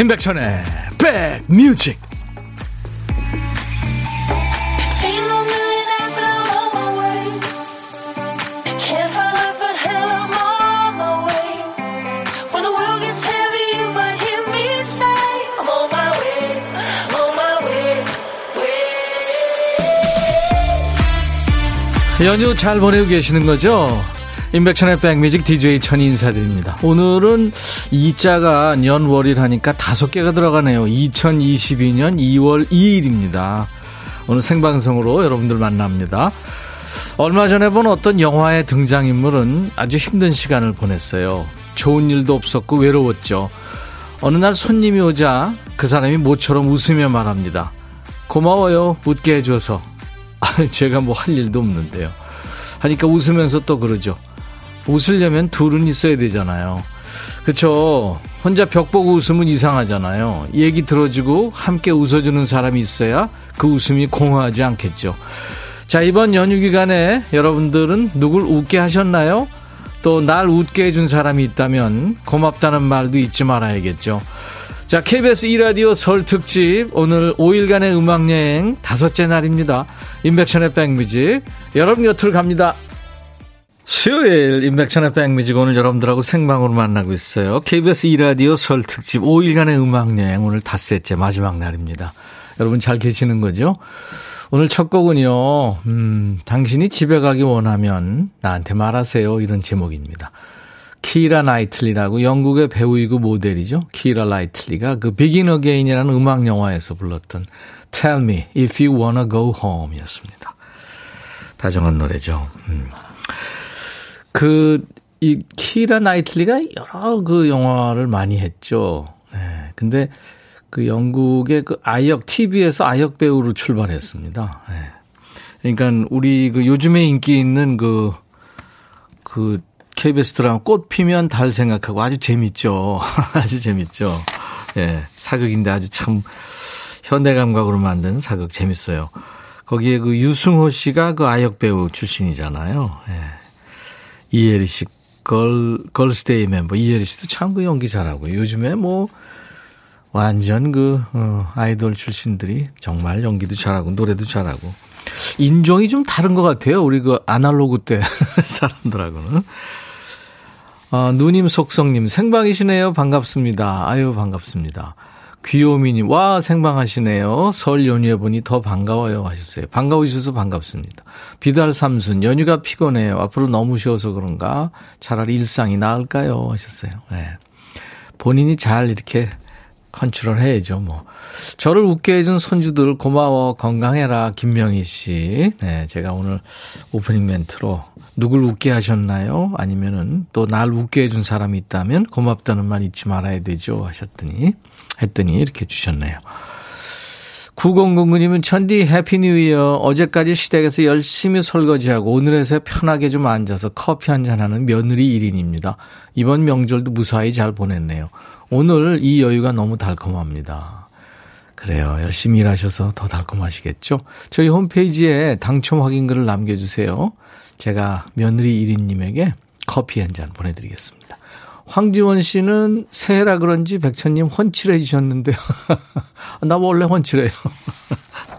임백천의 백뮤직 연휴 잘 보내고 계시는 거죠? 임백천의 백뮤직 DJ 천이 인사드립니다. 오늘은 이자가 연월일 하니까 다섯 개가 들어가네요. 2022년 2월 2일입니다. 오늘 생방송으로 여러분들 만납니다. 얼마 전에 본 어떤 영화의 등장인물은 아주 힘든 시간을 보냈어요. 좋은 일도 없었고 외로웠죠. 어느 날 손님이 오자 그 사람이 모처럼 웃으며 말합니다. 고마워요. 웃게 해줘서. 제가 뭐 할 일도 없는데요. 하니까 웃으면서 또 그러죠. 웃으려면 둘은 있어야 되잖아요. 그쵸. 혼자 벽 보고 웃으면 이상하잖아요. 얘기 들어주고 함께 웃어주는 사람이 있어야 그 웃음이 공허하지 않겠죠. 자, 이번 연휴 기간에 여러분들은 누굴 웃게 하셨나요? 또 날 웃게 해준 사람이 있다면 고맙다는 말도 잊지 말아야겠죠. 자, KBS 2라디오 설 특집 오늘 5일간의 음악여행 다섯째 날입니다. 임백천의 백뮤직 여러분 곁으로 갑니다. 수요일 임백천의 백뮤직 오늘 여러분들하고 생방으로 만나고 있어요. KBS 2라디오 설 특집 5일간의 음악여행 오늘 닷새째 마지막 날입니다. 여러분 잘 계시는 거죠? 오늘 첫 곡은요, 음, 당신이 집에 가기 원하면 나한테 말하세요. 이런 제목입니다. 키라 나이틀리라고 영국의 배우이고 모델이죠. 키라 나이틀리가 그 Begin Again이라는 음악 영화에서 불렀던 Tell me if you wanna go home 이었습니다. 다정한 노래죠. 음. 그, 이 키라 나이틀리가 여러 그 영화를 많이 했죠. 네. 근데 그 영국의 그 아역, TV에서 아역 배우로 출발했습니다. 네. 그러니까 우리 그 요즘에 인기 있는 그, 그 KBS 드라마 꽃 피면 달 생각하고 아주 재밌죠. 아주 재밌죠. 예. 네. 사극인데 아주 참 현대 감각으로 만든 사극 재밌어요. 거기에 그 유승호 씨가 그 아역 배우 출신이잖아요. 예. 네. 이혜리 씨, 걸, 걸스데이 멤버 이혜리 씨도 참 그 연기 잘하고 요즘에 뭐 완전 그 어, 아이돌 출신들이 정말 연기도 잘하고 노래도 잘하고 인종이 좀 다른 것 같아요. 우리 그 아날로그 때 사람들하고는. 아, 누님 속성님 생방이시네요. 반갑습니다. 아유 반갑습니다. 귀요미님, 와, 생방하시네요. 설 연휴에 보니 더 반가워요. 하셨어요. 반가우셔서 반갑습니다. 비달 삼순, 연휴가 피곤해요. 앞으로 너무 쉬워서 그런가? 차라리 일상이 나을까요? 하셨어요. 네. 본인이 잘 이렇게 컨트롤 해야죠, 뭐. 저를 웃게 해준 손주들 고마워, 건강해라, 김명희 씨. 네, 제가 오늘 오프닝 멘트로 누굴 웃게 하셨나요? 아니면은 또 날 웃게 해준 사람이 있다면 고맙다는 말 잊지 말아야 되죠. 하셨더니. 했더니 이렇게 주셨네요. 9009님은 천디 Happy New Year 어제까지 시댁에서 열심히 설거지하고 오늘에서 편하게 좀 앉아서 커피 한잔하는 며느리 1인입니다. 이번 명절도 무사히 잘 보냈네요. 오늘 이 여유가 너무 달콤합니다. 그래요. 열심히 일하셔서 더 달콤하시겠죠? 저희 홈페이지에 당첨 확인글을 남겨주세요. 제가 며느리 1인님에게 커피 한 잔 보내드리겠습니다. 황지원 씨는 새해라 그런지 백천님 훤칠해지셨는데요. 나 원래 훤칠해요.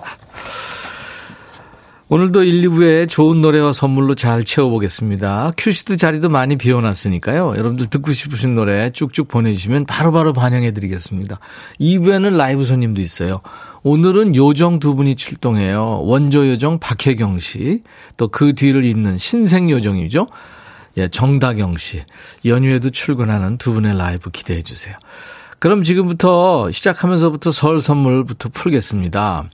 오늘도 1, 2부에 좋은 노래와 선물로 잘 채워보겠습니다. 큐시트 자리도 많이 비워놨으니까요. 여러분들 듣고 싶으신 노래 쭉쭉 보내주시면 바로바로 반영해드리겠습니다. 2부에는 라이브 손님도 있어요. 오늘은 요정 두 분이 출동해요. 원조 요정 박혜경 씨, 또 그 뒤를 잇는 신생 요정이죠. 예, 정다경 씨. 연휴에도 출근하는 두 분의 라이브 기대해 주세요. 그럼 지금부터 시작하면서부터 설 선물부터 풀겠습니다.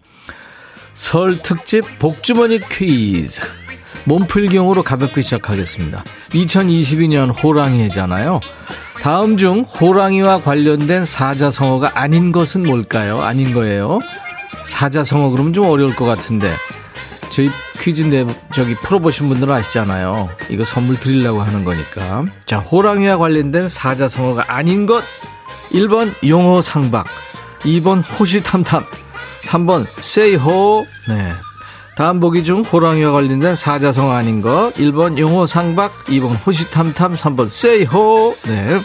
설 특집 복주머니 퀴즈. 몸풀경으로 가볍게 시작하겠습니다. 2022년 호랑이 해잖아요. 다음 중 호랑이와 관련된 사자성어가 아닌 것은 뭘까요? 아닌 거예요. 사자성어 그러면 좀 어려울 것 같은데. 저희 퀴즈인데 저기 풀어보신 분들은 아시잖아요. 이거 선물 드리려고 하는 거니까. 자, 호랑이와 관련된 사자성어가 아닌 것. 1번 용호 상박. 2번 호시탐탐. 3번 세이호. 네. 다음 보기 중 호랑이와 관련된 사자성어 아닌 것. 1번 용호 상박. 2번 호시탐탐. 3번 세이호. 네.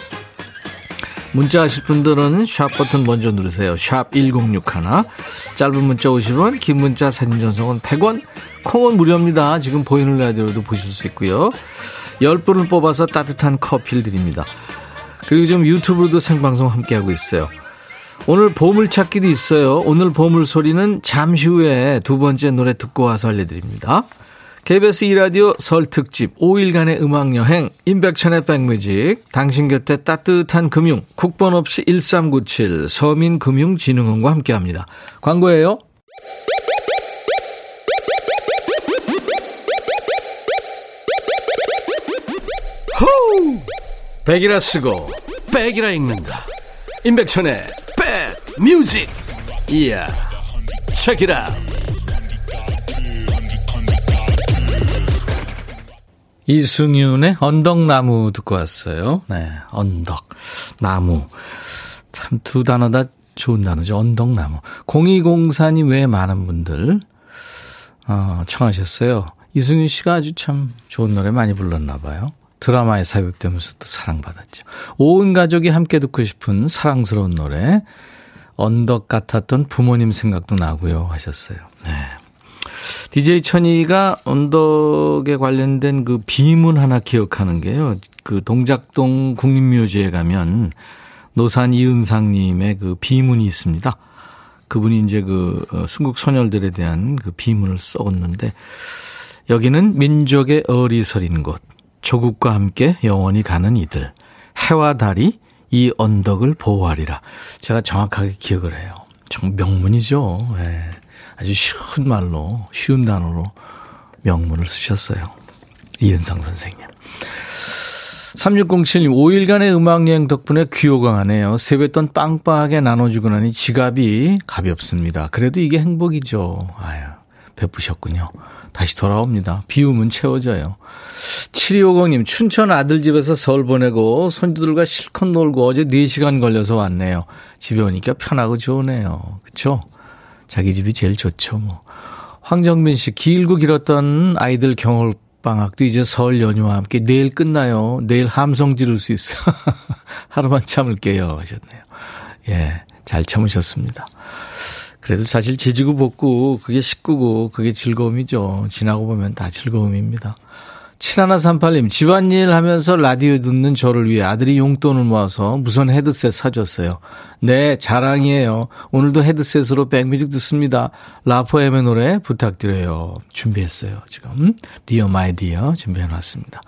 문자 하실 분들은 샵 버튼 먼저 누르세요. 샵 1061. 짧은 문자 50원, 긴 문자 사진 전송은 100원, 콩은 무료입니다. 지금 보이는 라디오도 보실 수 있고요. 10분을 뽑아서 따뜻한 커피를 드립니다. 그리고 지금 유튜브로도 생방송 함께하고 있어요. 오늘 보물찾기도 있어요. 오늘 보물소리는 잠시 후에 두 번째 노래 듣고 와서 알려드립니다. KBS 2라디오 설 특집 5일간의 음악여행 임백천의 백뮤직 당신 곁에 따뜻한 금융 국번 없이 1397 서민금융진흥원과 함께합니다. 광고예요. 백이라 쓰고 백이라 읽는다. 임백천의 백뮤직 이야 책이라 이승윤의 언덕나무 듣고 왔어요. 네, 언덕, 나무. 참 두 단어 다 좋은 단어죠. 언덕나무. 0204님 외에 많은 분들 어, 청하셨어요. 이승윤 씨가 아주 참 좋은 노래 많이 불렀나 봐요. 드라마에 삽입되면서 또 사랑받았죠. 온 가족이 함께 듣고 싶은 사랑스러운 노래 언덕 같았던 부모님 생각도 나고요 하셨어요. 네. DJ 천이가 언덕에 관련된 그 비문 하나 기억하는 게요. 그 동작동 국립묘지에 가면 노산 이은상님의 그 비문이 있습니다. 그분이 이제 그 어, 순국 소녀들에 대한 그 비문을 써었는데 여기는 민족의 어리서린 곳, 조국과 함께 영원히 가는 이들, 해와 달이 이 언덕을 보호하리라. 제가 정확하게 기억을 해요. 정 명문이죠. 네. 아주 쉬운 말로, 쉬운 단어로 명문을 쓰셨어요. 이은상 선생님. 3607님, 5일간의 음악여행 덕분에 귀호강 하네요. 세뱃돈 빵빵하게 나눠주고 나니 지갑이 가볍습니다. 그래도 이게 행복이죠. 아유, 베푸셨군요. 다시 돌아옵니다. 비우면 채워져요. 7250님, 춘천 아들 집에서 서울 보내고 손주들과 실컷 놀고 어제 4시간 걸려서 왔네요. 집에 오니까 편하고 좋으네요. 그쵸? 자기 집이 제일 좋죠, 뭐. 황정민 씨, 길고 길었던 아이들 경월 방학도 이제 설 연휴와 함께 내일 끝나요. 내일 함성 지를 수 있어요. 하루만 참을게요. 하셨네요. 예, 잘 참으셨습니다. 그래도 사실 지지고 볶고 그게 식구고 그게 즐거움이죠. 지나고 보면 다 즐거움입니다. 7138님, 집안일 하면서 라디오 듣는 저를 위해 아들이 용돈을 모아서 무선 헤드셋 사줬어요. 네, 자랑이에요. 오늘도 헤드셋으로 백뮤직 듣습니다. 라포엠의 노래 부탁드려요. 준비했어요, 지금. Dear My Dear 준비해놨습니다.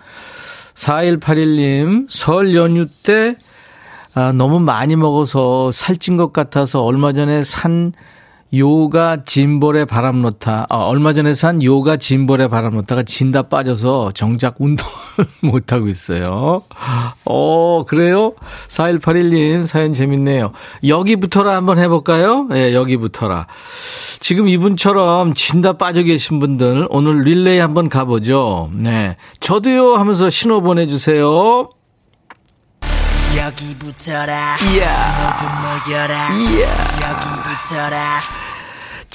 4181님, 설 연휴 때 아, 너무 많이 먹어서 살찐 것 같아서 얼마 전에 산 요가 짐볼에 바람 넣다. 아, 얼마 전에 산 요가 짐볼에 바람 넣다가 진 다 빠져서 정작 운동을 못하고 있어요. 어, 그래요? 4181님 사연 재밌네요. 여기부터라 한번 해볼까요? 예, 네, 여기부터라. 지금 이분처럼 진다 빠져 계신 분들 오늘 릴레이 한번 가보죠. 네. 저도요 하면서 신호 보내주세요. 여기 붙어라. 이야. 모두 모여라. 이야. 여기 붙어라.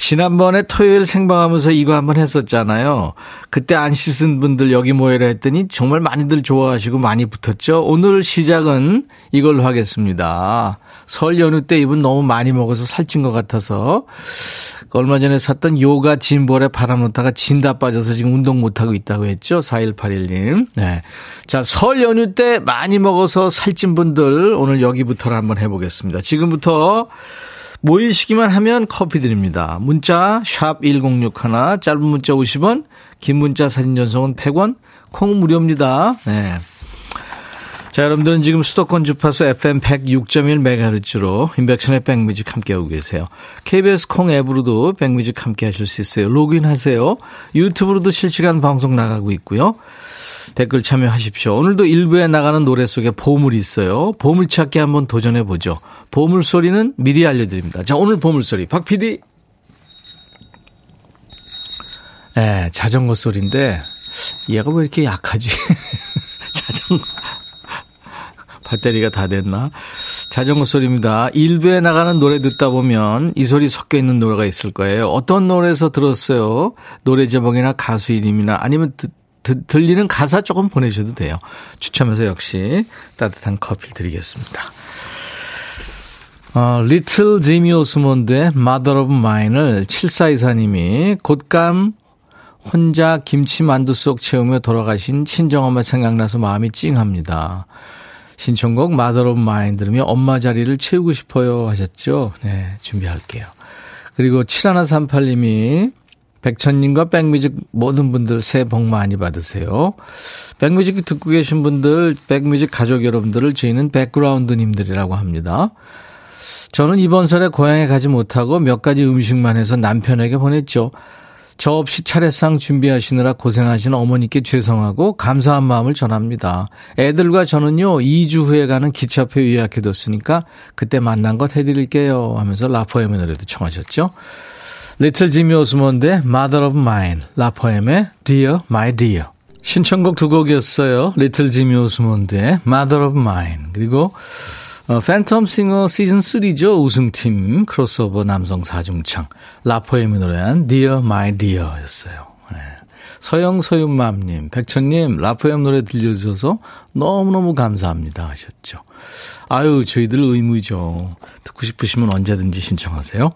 지난번에 토요일 생방하면서 이거 한번 했었잖아요. 그때 안 씻은 분들 여기 모여라 했더니 정말 많이들 좋아하시고 많이 붙었죠. 오늘 시작은 이걸로 하겠습니다. 설 연휴 때 이분 너무 많이 먹어서 살찐 것 같아서 얼마 전에 샀던 요가 짐볼에 바람 놓다가 진다 빠져서 지금 운동 못하고 있다고 했죠. 4181님. 네. 자, 설 연휴 때 많이 먹어서 살찐 분들 오늘 여기부터 한번 해보겠습니다. 지금부터 모이시기만 하면 커피 드립니다. 문자 1061, 짧은 문자 50원, 긴 문자 사진 전송은 100원, 콩 무료입니다. 네. 자, 여러분들은 지금 수도권 주파수 FM 106.1MHz로 인백션의 백뮤직 함께하고 계세요. KBS 콩 앱으로도 백뮤직 함께 하실 수 있어요. 로그인 하세요. 유튜브로도 실시간 방송 나가고 있고요. 댓글 참여하십시오. 오늘도 일부에 나가는 노래 속에 보물이 있어요. 보물찾기 한번 도전해 보죠. 보물 소리는 미리 알려드립니다. 자, 오늘 보물 소리 박 PD. 네, 자전거 소리인데 얘가 왜 이렇게 약하지? 자전거 배터리가 다 됐나? 자전거 소리입니다. 일부에 나가는 노래 듣다 보면 이 소리 섞여 있는 노래가 있을 거예요. 어떤 노래에서 들었어요? 노래 제목이나 가수 이름이나 아니면 듣, 듣, 들리는 가사 조금 보내셔도 돼요. 추첨해서 역시 따뜻한 커피 드리겠습니다. 어, 리틀 지미 오스몬드의 Mother of Mine을 7424님이 곶감 혼자 김치 만두 속 채우며 돌아가신 친정엄마 생각나서 마음이 찡합니다. 신청곡 Mother of Mine 들으며 엄마 자리를 채우고 싶어요 하셨죠? 네, 준비할게요. 그리고 7138님이 백천님과 백뮤직 모든 분들 새해 복 많이 받으세요. 백뮤직 듣고 계신 분들, 백뮤직 가족 여러분들을 저희는 백그라운드님들이라고 합니다. 저는 이번 설에 고향에 가지 못하고 몇 가지 음식만 해서 남편에게 보냈죠. 저 없이 차례상 준비하시느라 고생하신 어머니께 죄송하고 감사한 마음을 전합니다. 애들과 저는요, 2주 후에 가는 기차표 예약해뒀으니까 그때 맛난 것 해드릴게요. 하면서 라포엠의 노래도 청하셨죠. 리틀 지미 오스몬드의 Mother of Mine, 라포엠의 Dear My Dear. 신청곡 두 곡이었어요. 리틀 지미 오스몬드의 Mother of Mine. 그리고 어, 팬텀 싱어 시즌 3죠. 우승팀 크로스오버 남성 사중창. 라포엠이 노래한 Dear My Dear 였어요. 네. 서영 서윤맘님, 백천님, 라포엠 노래 들려주셔서 너무너무 감사합니다 하셨죠. 아유, 저희들 의무죠. 듣고 싶으시면 언제든지 신청하세요.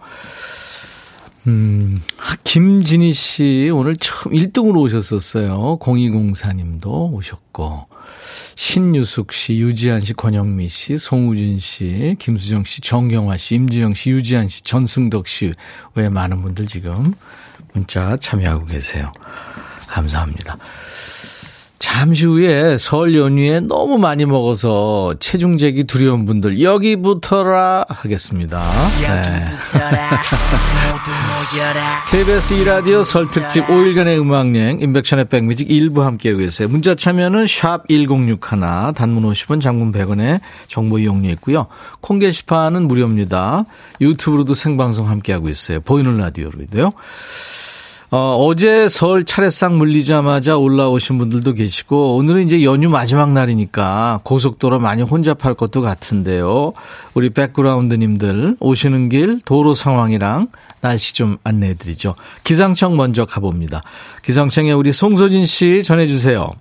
음, 김진희 씨 오늘 처음 1등으로 오셨었어요. 0204님도 오셨고. 신유숙 씨, 유지한 씨, 권영미 씨, 송우진 씨, 김수정 씨, 정경화 씨, 임지영 씨, 유지한 씨, 전승덕 씨외 많은 분들 지금 문자 참여하고 계세요. 감사합니다. 잠시 후에 설 연휴에 너무 많이 먹어서 체중재기 두려운 분들 여기부터라 하겠습니다. 네. KBS 2라디오 설 특집 5일간의 음악여행 인백션의 백뮤직 일부 함께하고 계세요. 문자 참여는 샵 1061 단문 50원 장문 100원에 정보 이용료 있고요. 콩 게시판은 무료입니다. 유튜브로도 생방송 함께하고 있어요. 보이는 라디오로도요. 어, 어제 설 차례상 물리자마자 올라오신 분들도 계시고, 오늘은 이제 연휴 마지막 날이니까 고속도로 많이 혼잡할 것도 같은데요. 우리 백그라운드님들 오시는 길 도로 상황이랑 날씨 좀 안내해 드리죠. 기상청 먼저 가봅니다. 기상청에 우리 송소진 씨 전해주세요.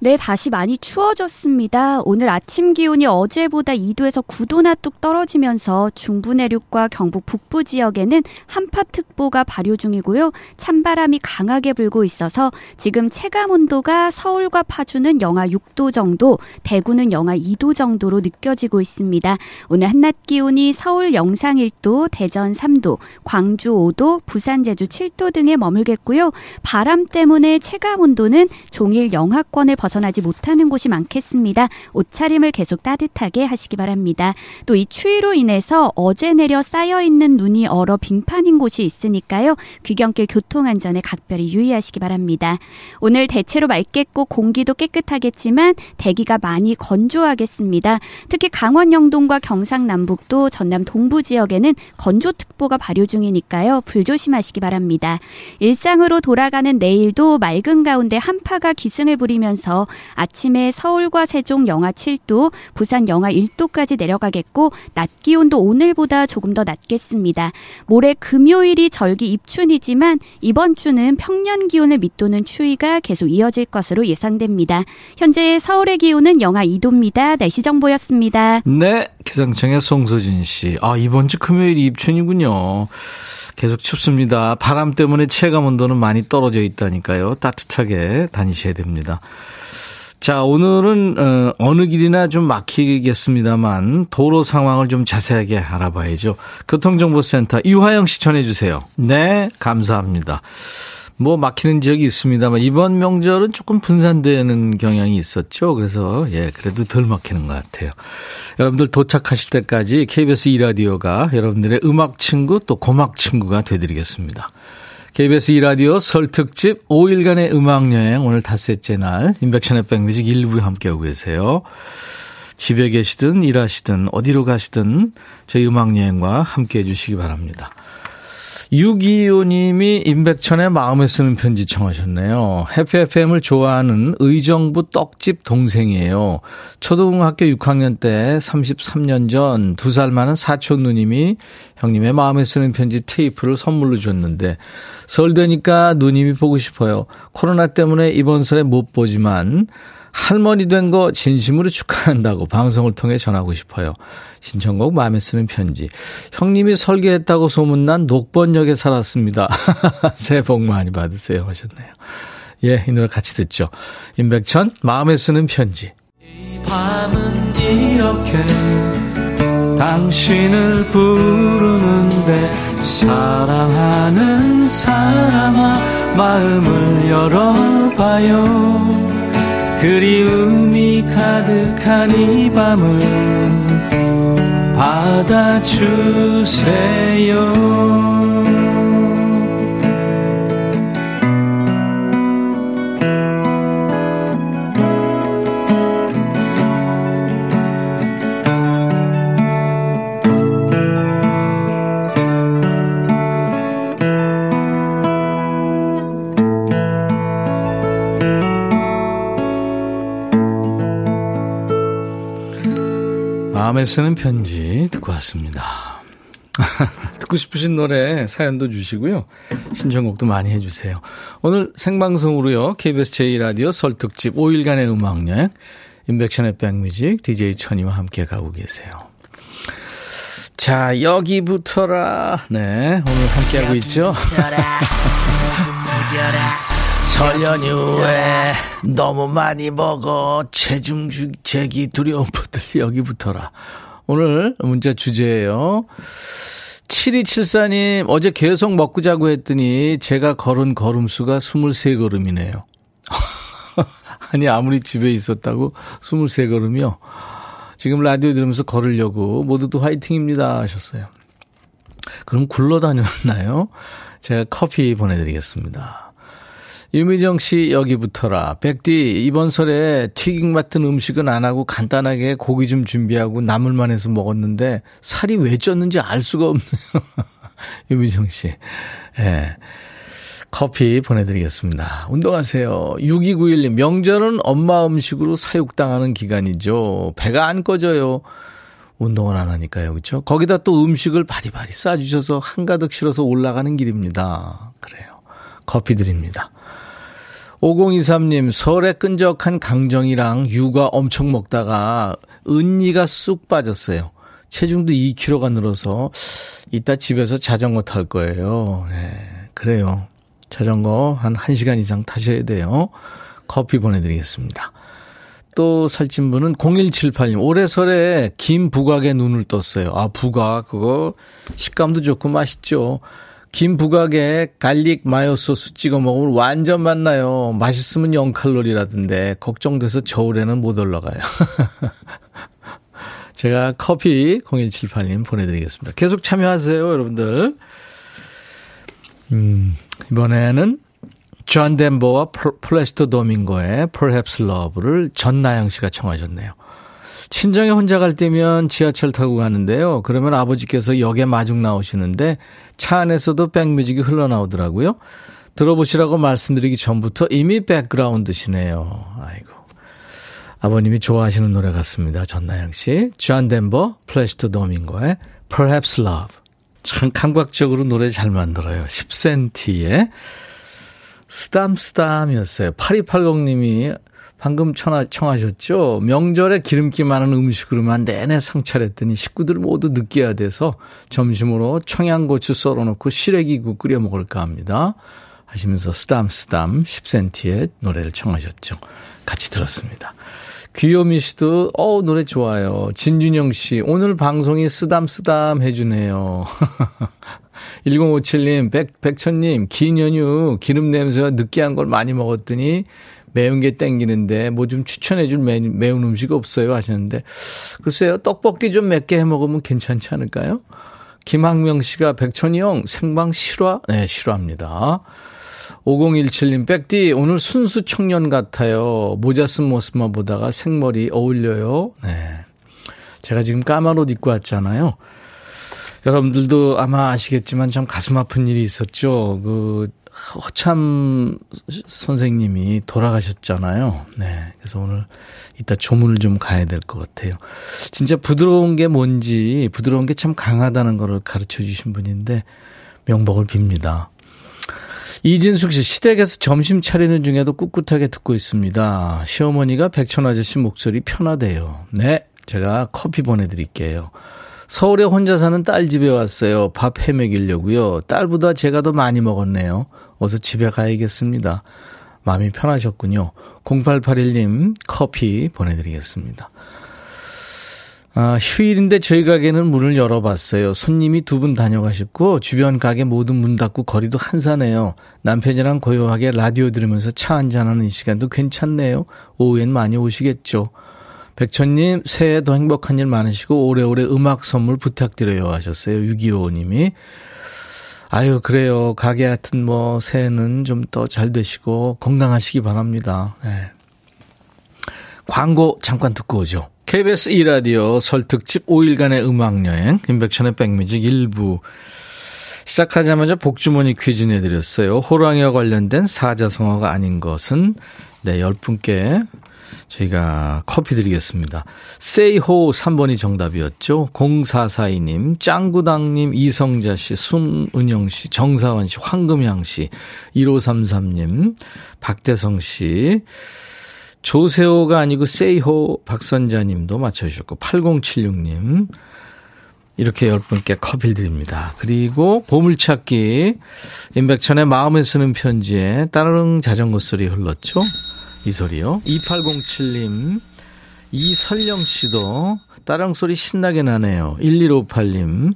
네, 다시 많이 추워졌습니다. 오늘 아침 기온이 어제보다 2도에서 9도나 뚝 떨어지면서 중부 내륙과 경북 북부 지역에는 한파특보가 발효 중이고요. 찬바람이 강하게 불고 있어서 지금 체감 온도가 서울과 파주는 영하 6도 정도, 대구는 영하 2도 정도로 느껴지고 있습니다. 오늘 한낮 기온이 서울 영상 1도, 대전 3도, 광주 5도, 부산 제주 7도 등에 머물겠고요. 바람 때문에 체감 온도는 종일 영하권을 벗어 벗어나지 못하는 곳이 많겠습니다. 옷차림을 계속 따뜻하게 하시기 바랍니다. 또 이 추위로 인해서 어제 내려 쌓여 있는 눈이 얼어 빙판인 곳이 있으니까요. 귀경길 교통 안전에 각별히 유의하시기 바랍니다. 오늘 대체로 맑겠고 공기도 깨끗하겠지만 대기가 많이 건조하겠습니다. 특히 강원 영동과 경상 남북도 전남 동부 지역에는 건조특보가 발효 중이니까요. 불조심하시기 바랍니다. 일상으로 돌아가는 내일도 맑은 가운데 한파가 기승을 부리면서 아침에 서울과 세종 영하 7도, 부산 영하 1도까지 내려가겠고 낮 기온도 오늘보다 조금 더 낮겠습니다. 모레 금요일이 절기 입춘이지만 이번 주는 평년 기온을 밑도는 추위가 계속 이어질 것으로 예상됩니다. 현재 서울의 기온은 영하 2도입니다. 날씨 정보였습니다. 네, 기상청의 송소진 씨. 아, 이번 주 금요일이 입춘이군요. 계속 춥습니다. 바람 때문에 체감 온도는 많이 떨어져 있다니까요. 따뜻하게 다니셔야 됩니다. 자, 오늘은 어, 어느 길이나 좀 막히겠습니다만 도로 상황을 좀 자세하게 알아봐야죠. 교통정보센터 이화영 씨 전해주세요. 네, 감사합니다. 뭐 막히는 지역이 있습니다만 이번 명절은 조금 분산되는 경향이 있었죠. 그래서 예, 그래도 덜 막히는 것 같아요. 여러분들 도착하실 때까지 KBS 2라디오가 여러분들의 음악 친구 또 고막 친구가 되드리겠습니다. KBS 2라디오 설 특집 5일간의 음악여행 오늘 닷새째 날 인백션의 백뮤직 일부 함께하고 계세요. 집에 계시든 일하시든 어디로 가시든 저희 음악여행과 함께해 주시기 바랍니다. 625님이 임백천의 마음에 쓰는 편지 청하셨네요. 해피FM을 좋아하는 의정부 떡집 동생이에요. 초등학교 6학년 때 33년 전 두 살 많은 사촌 누님이 형님의 마음에 쓰는 편지 테이프를 선물로 줬는데 설 되니까 누님이 보고 싶어요. 코로나 때문에 이번 설에 못 보지만 할머니 된 거 진심으로 축하한다고 방송을 통해 전하고 싶어요. 신청곡 마음에 쓰는 편지. 형님이 설계했다고 소문난 녹번역에 살았습니다. 새해 복 많이 받으세요 하셨네요. 예, 이 노래 같이 듣죠. 임백천 마음에 쓰는 편지. 이 밤은 이렇게 당신을 부르는데 사랑하는 사람아 마음을 열어봐요. 그리움이 가득한 이 밤을 받아주세요. 마음에 쓰는 편지 듣고 왔습니다. 듣고 싶으신 노래 사연도 주시고요. 신청곡도 많이 해주세요. 오늘 생방송으로요. KBS 제2라디오 설특집 5일간의 음악여행 인백션의 백뮤직 DJ 천이와 함께 가고 계세요. 자 여기부터라 네 오늘 함께하고 있죠. 설 연휴에 너무 많이 먹어 체중 재기 두려운 분들 여기부터라. 오늘 문자 주제예요. 7274님 어제 계속 먹고 자고 했더니 제가 걸은 걸음수가 23걸음이네요. 아니 아무리 집에 있었다고 23걸음이요. 지금 라디오 들으면서 걸으려고 모두도 화이팅입니다 하셨어요. 그럼 굴러 다녔나요? 제가 커피 보내드리겠습니다. 유미정 씨 여기부터라. 백디 이번 설에 튀김 같은 음식은 안 하고 간단하게 고기 좀 준비하고 나물만 해서 먹었는데 살이 왜 쪘는지 알 수가 없네요. 유미정 씨. 예. 네. 커피 보내드리겠습니다. 운동하세요. 6291님, 명절은 엄마 음식으로 사육당하는 기간이죠. 배가 안 꺼져요. 운동을 안 하니까요. 그렇죠? 거기다 또 음식을 바리바리 싸주셔서 한가득 실어서 올라가는 길입니다. 그래요. 커피 드립니다. 5023님, 설에 끈적한 강정이랑 육아 엄청 먹다가 은니가 쑥 빠졌어요. 체중도 2kg가 늘어서 이따 집에서 자전거 탈 거예요. 네, 그래요. 자전거 한 1시간 이상 타셔야 돼요. 커피 보내드리겠습니다. 또 살찐 분은 0178님, 올해 설에 김 부각에 눈을 떴어요. 아, 부각, 그거 식감도 좋고 맛있죠. 김 부각에 갈릭 마요 소스 찍어 먹으면 완전 맛나요. 맛있으면 0칼로리라던데 걱정돼서 겨울에는 못 올라가요. 제가 커피 0178님 보내드리겠습니다. 계속 참여하세요, 여러분들. 음, 이번에는 존 덴버와 플라시도 도밍고의 Perhaps Love를 전나영 씨가 청하셨네요. 친정에 혼자 갈 때면 지하철 타고 가는데요. 그러면 아버지께서 역에 마중 나오시는데 차 안에서도 백뮤직이 흘러나오더라고요. 들어보시라고 말씀드리기 전부터 이미 백그라운드시네요. 아이고. 아버님이 좋아하시는 노래 같습니다. 전나영 씨. 존 덴버, 플라시도 도밍고의 Perhaps Love. 참 감각적으로 노래 잘 만들어요. 10cm의 쓰담쓰담이었어요. 8280님이 방금 청하, 청하셨죠? 명절에 기름기 많은 음식으로만 내내 상차렸더니 식구들 모두 느끼해야 돼서 점심으로 청양고추 썰어놓고 시래기국 끓여 먹을까 합니다. 하시면서 쓰담쓰담 10cm의 노래를 청하셨죠. 같이 들었습니다. 귀요미 씨도, 어 노래 좋아요. 진준영 씨, 오늘 방송이 쓰담쓰담 해주네요. 1057님, 백, 백천님, 긴 연휴, 기름 냄새와 느끼한 걸 많이 먹었더니 매운 게 땡기는데 뭐 좀 추천해 줄 매, 매운 음식 없어요 하시는데 글쎄요 떡볶이 좀 맵게 해 먹으면 괜찮지 않을까요? 김학명 씨가 백천이 형 생방 실화? 네 실화입니다. 5017님 백디 오늘 순수 청년 같아요. 모자 쓴 모습만 보다가 생머리 어울려요. 네. 제가 지금 까만 옷 입고 왔잖아요. 여러분들도 아마 아시겠지만 참 가슴 아픈 일이 있었죠. 그 허참 선생님이 돌아가셨잖아요. 네. 그래서 오늘 이따 조문을 좀 가야 될 것 같아요. 진짜 부드러운 게 뭔지, 부드러운 게 참 강하다는 거를 가르쳐 주신 분인데, 명복을 빕니다. 이진숙 씨, 시댁에서 점심 차리는 중에도 꿋꿋하게 듣고 있습니다. 시어머니가 백천 아저씨 목소리 편하대요. 네, 제가 커피 보내드릴게요. 서울에 혼자 사는 딸 집에 왔어요. 밥 해먹이려고요. 딸보다 제가 더 많이 먹었네요. 어서 집에 가야겠습니다. 마음이 편하셨군요. 0881님 커피 보내드리겠습니다. 아, 휴일인데 저희 가게는 문을 열어봤어요. 손님이 두 분 다녀가셨고 주변 가게 모두 문 닫고 거리도 한산해요. 남편이랑 고요하게 라디오 들으면서 차 한잔하는 이 시간도 괜찮네요. 오후엔 많이 오시겠죠. 백천님 새해 더 행복한 일 많으시고 오래오래 음악 선물 부탁드려요 하셨어요. 625님이. 아유 그래요. 가게 같은 뭐 새해는 좀 더 잘 되시고 건강하시기 바랍니다. 네. 광고 잠깐 듣고 오죠. KBS 2라디오 설특집 5일간의 음악여행 인백션의 백뮤직 1부 시작하자마자 복주머니 퀴즈 내드렸어요. 호랑이와 관련된 사자성어가 아닌 것은 네 10분께 저희가 커피 드리겠습니다. 세이호 3번이 정답이었죠. 0442님, 짱구당님, 이성자 씨, 순은영 씨, 정사원 씨, 황금양 씨, 1533님, 박대성 씨, 조세호가 아니고 세이호 박선자님도 맞춰주셨고 8076님 이렇게 10분께 커피를 드립니다. 그리고 보물찾기 임백천의 마음에 쓰는 편지에 따르릉 자전거 소리 흘렀죠. 이 소리요. 2807님 이설령 씨도 따릉 소리 신나게 나네요. 1158님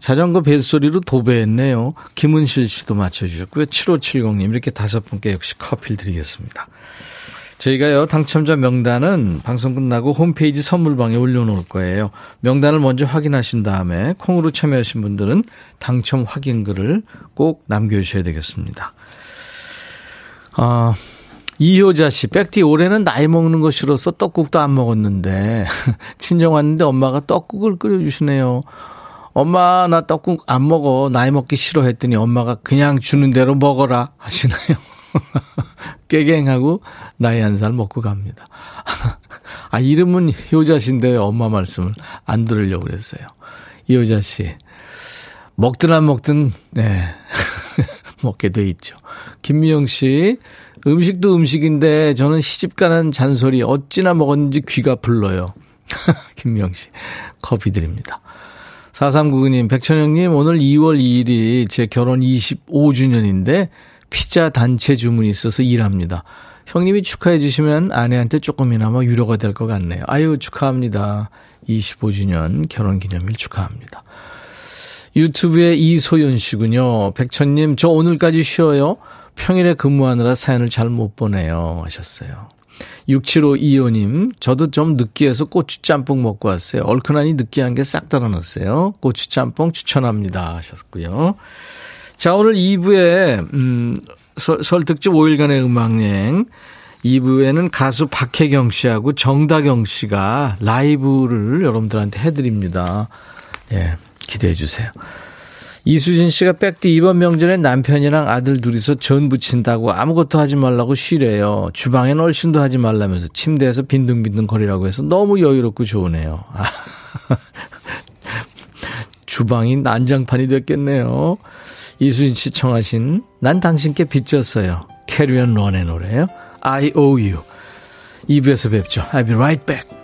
자전거 벨소리로 도배했네요. 김은실 씨도 맞춰주셨고요. 7570님 이렇게 다섯 분께 역시 커피를 드리겠습니다. 저희가요, 당첨자 명단은 방송 끝나고 홈페이지 선물방에 올려놓을 거예요. 명단을 먼저 확인하신 다음에 콩으로 참여하신 분들은 당첨 확인글을 꼭 남겨주셔야 되겠습니다. 아, 이효자 씨, 백티 올해는 나이 먹는 거 싫어서 떡국도 안 먹었는데, 친정 왔는데 엄마가 떡국을 끓여주시네요. 엄마, 나 떡국 안 먹어. 나이 먹기 싫어 했더니 엄마가 그냥 주는 대로 먹어라 하시네요. 깨갱하고 나이 한 살 먹고 갑니다. 아, 이름은 효자신데 엄마 말씀을 안 들으려고 그랬어요. 이효자 씨. 먹든 안 먹든, 네. 먹게 돼 있죠. 김미영 씨. 음식도 음식인데 저는 시집 가는 잔소리 어찌나 먹었는지 귀가 불러요. 김미영 씨. 커피 드립니다. 4399님, 백천영님, 오늘 2월 2일이 제 결혼 25주년인데 피자 단체 주문이 있어서 일합니다. 형님이 축하해 주시면 아내한테 조금이나마 위로가 될 것 같네요. 아유, 축하합니다. 25주년 결혼 기념일 축하합니다. 유튜브에 이소연 씨군요. 백천님, 저 오늘까지 쉬어요. 평일에 근무하느라 사연을 잘 못 보내요. 하셨어요. 6752호님, 저도 좀 느끼해서 고추 짬뽕 먹고 왔어요. 얼큰하니 느끼한 게 싹 달아났어요. 고추 짬뽕 추천합니다. 하셨고요. 자, 오늘 2부에, 음, 설, 설득집 5일간의 음악여행. 2부에는 가수 박혜경 씨하고 정다경 씨가 라이브를 여러분들한테 해드립니다. 예, 기대해 주세요. 이수진 씨가 백디 이번 명절에 남편이랑 아들 둘이서 전 부친다고 아무것도 하지 말라고 쉬래요. 주방엔 얼씬도 하지 말라면서 침대에서 빈둥빈둥 거리라고 해서 너무 여유롭고 좋으네요. 주방이 난장판이 됐겠네요. 이수진 씨 청하신 난 당신께 빚졌어요. 캐리언 런의 노래요. I owe you. 2부에서 뵙죠. I'll be right back.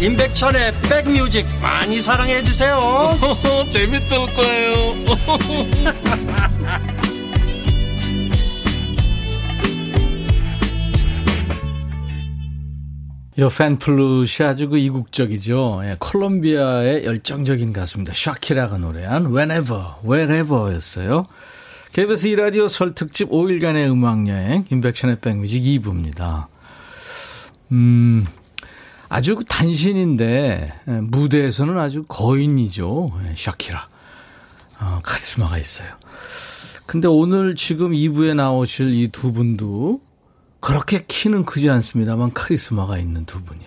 임백천의 백뮤직 많이 사랑해 주세요 재밌을 거예요 요 팬플룻이 아주 그 이국적이죠. 예, 콜롬비아의 열정적인 가수입니다. 샤키라가 노래한 Whenever, Wherever였어요. KBS 2라디오 설 특집 5일간의 음악여행, 인백션의 백뮤직 2부입니다. 음, 아주 단신인데, 예, 무대에서는 아주 거인이죠. 예, 샤키라. 어, 카리스마가 있어요. 근데 오늘 지금 2부에 나오실 이 두 분도 그렇게 키는 크지 않습니다만 카리스마가 있는 두 분이에요.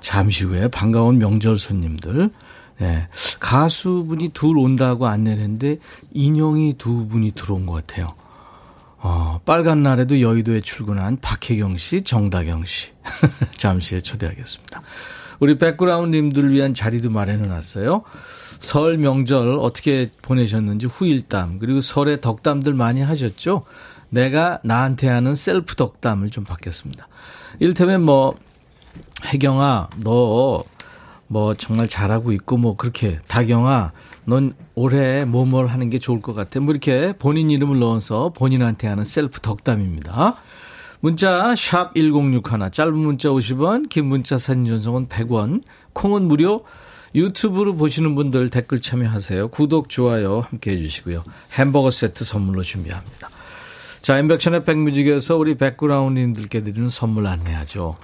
잠시 후에 반가운 명절 손님들. 네. 가수분이 둘 온다고 안내했는데 인형이 두 분이 들어온 것 같아요. 어, 빨간 날에도 여의도에 출근한 박혜경 씨, 정다경 씨. 잠시 후에 초대하겠습니다. 우리 백그라운드 님들을 위한 자리도 마련해 놨어요. 설 명절 어떻게 보내셨는지 후일담, 그리고 설에 덕담들 많이 하셨죠? 내가 나한테 하는 셀프 덕담을 좀 받겠습니다. 일테면 뭐, 혜경아, 너, 뭐, 정말 잘하고 있고, 뭐, 그렇게, 다경아, 넌 올해 뭐뭘 하는 게 좋을 것 같아. 뭐, 이렇게 본인 이름을 넣어서 본인한테 하는 셀프 덕담입니다. 문자, 샵 1061, 짧은 문자 50원, 긴 문자 사진 전송은 100원, 콩은 무료, 유튜브로 보시는 분들 댓글 참여하세요. 구독, 좋아요 함께 해주시고요. 햄버거 세트 선물로 준비합니다. 자, 임백천의 백뮤직에서 우리 백그라운드님들께 드리는 선물 안내하죠.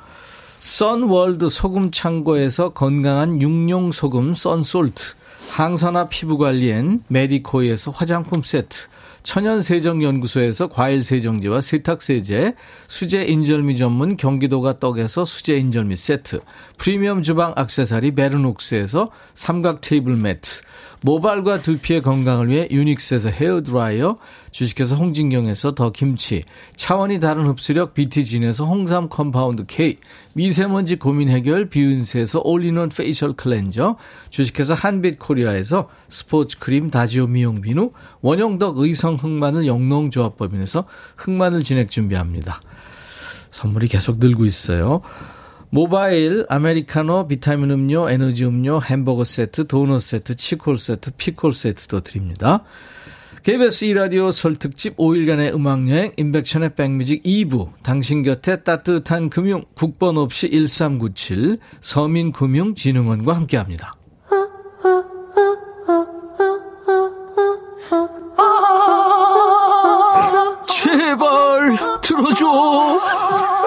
썬월드 소금 창고에서 건강한 용융 소금 썬솔트, 항산화 피부 관리엔 메디코이에서 화장품 세트, 천연세정연구소에서 과일세정제와 세탁세제, 수제인절미 전문 경기도가 떡에서 수제인절미 세트, 프리미엄 주방 악세사리 베르녹스에서 삼각 테이블 매트, 모발과 두피의 건강을 위해 유닉스에서 헤어드라이어, 주식회사 홍진경에서 더 김치, 차원이 다른 흡수력 BT진에서 홍삼 compound K, 미세먼지 고민 해결 비윤세에서 올리원 페이셜 클렌저, 주식회사 한빛 코리아에서 스포츠 크림 다지오 미용 비누, 원형덕 의성 흑마늘 영농조합법인에서 흑마늘 진액 준비합니다. 선물이 계속 늘고 있어요. 모바일, 아메리카노, 비타민 음료, 에너지 음료, 햄버거 세트, 도넛 세트, 치콜 세트, 피콜 세트도 드립니다. KBS 2라디오 설특집 5일간의 음악여행 인백션의 백뮤직 2부 당신 곁에 따뜻한 금융 국번 없이 1397 서민금융진흥원과 함께합니다. 제발 들어줘.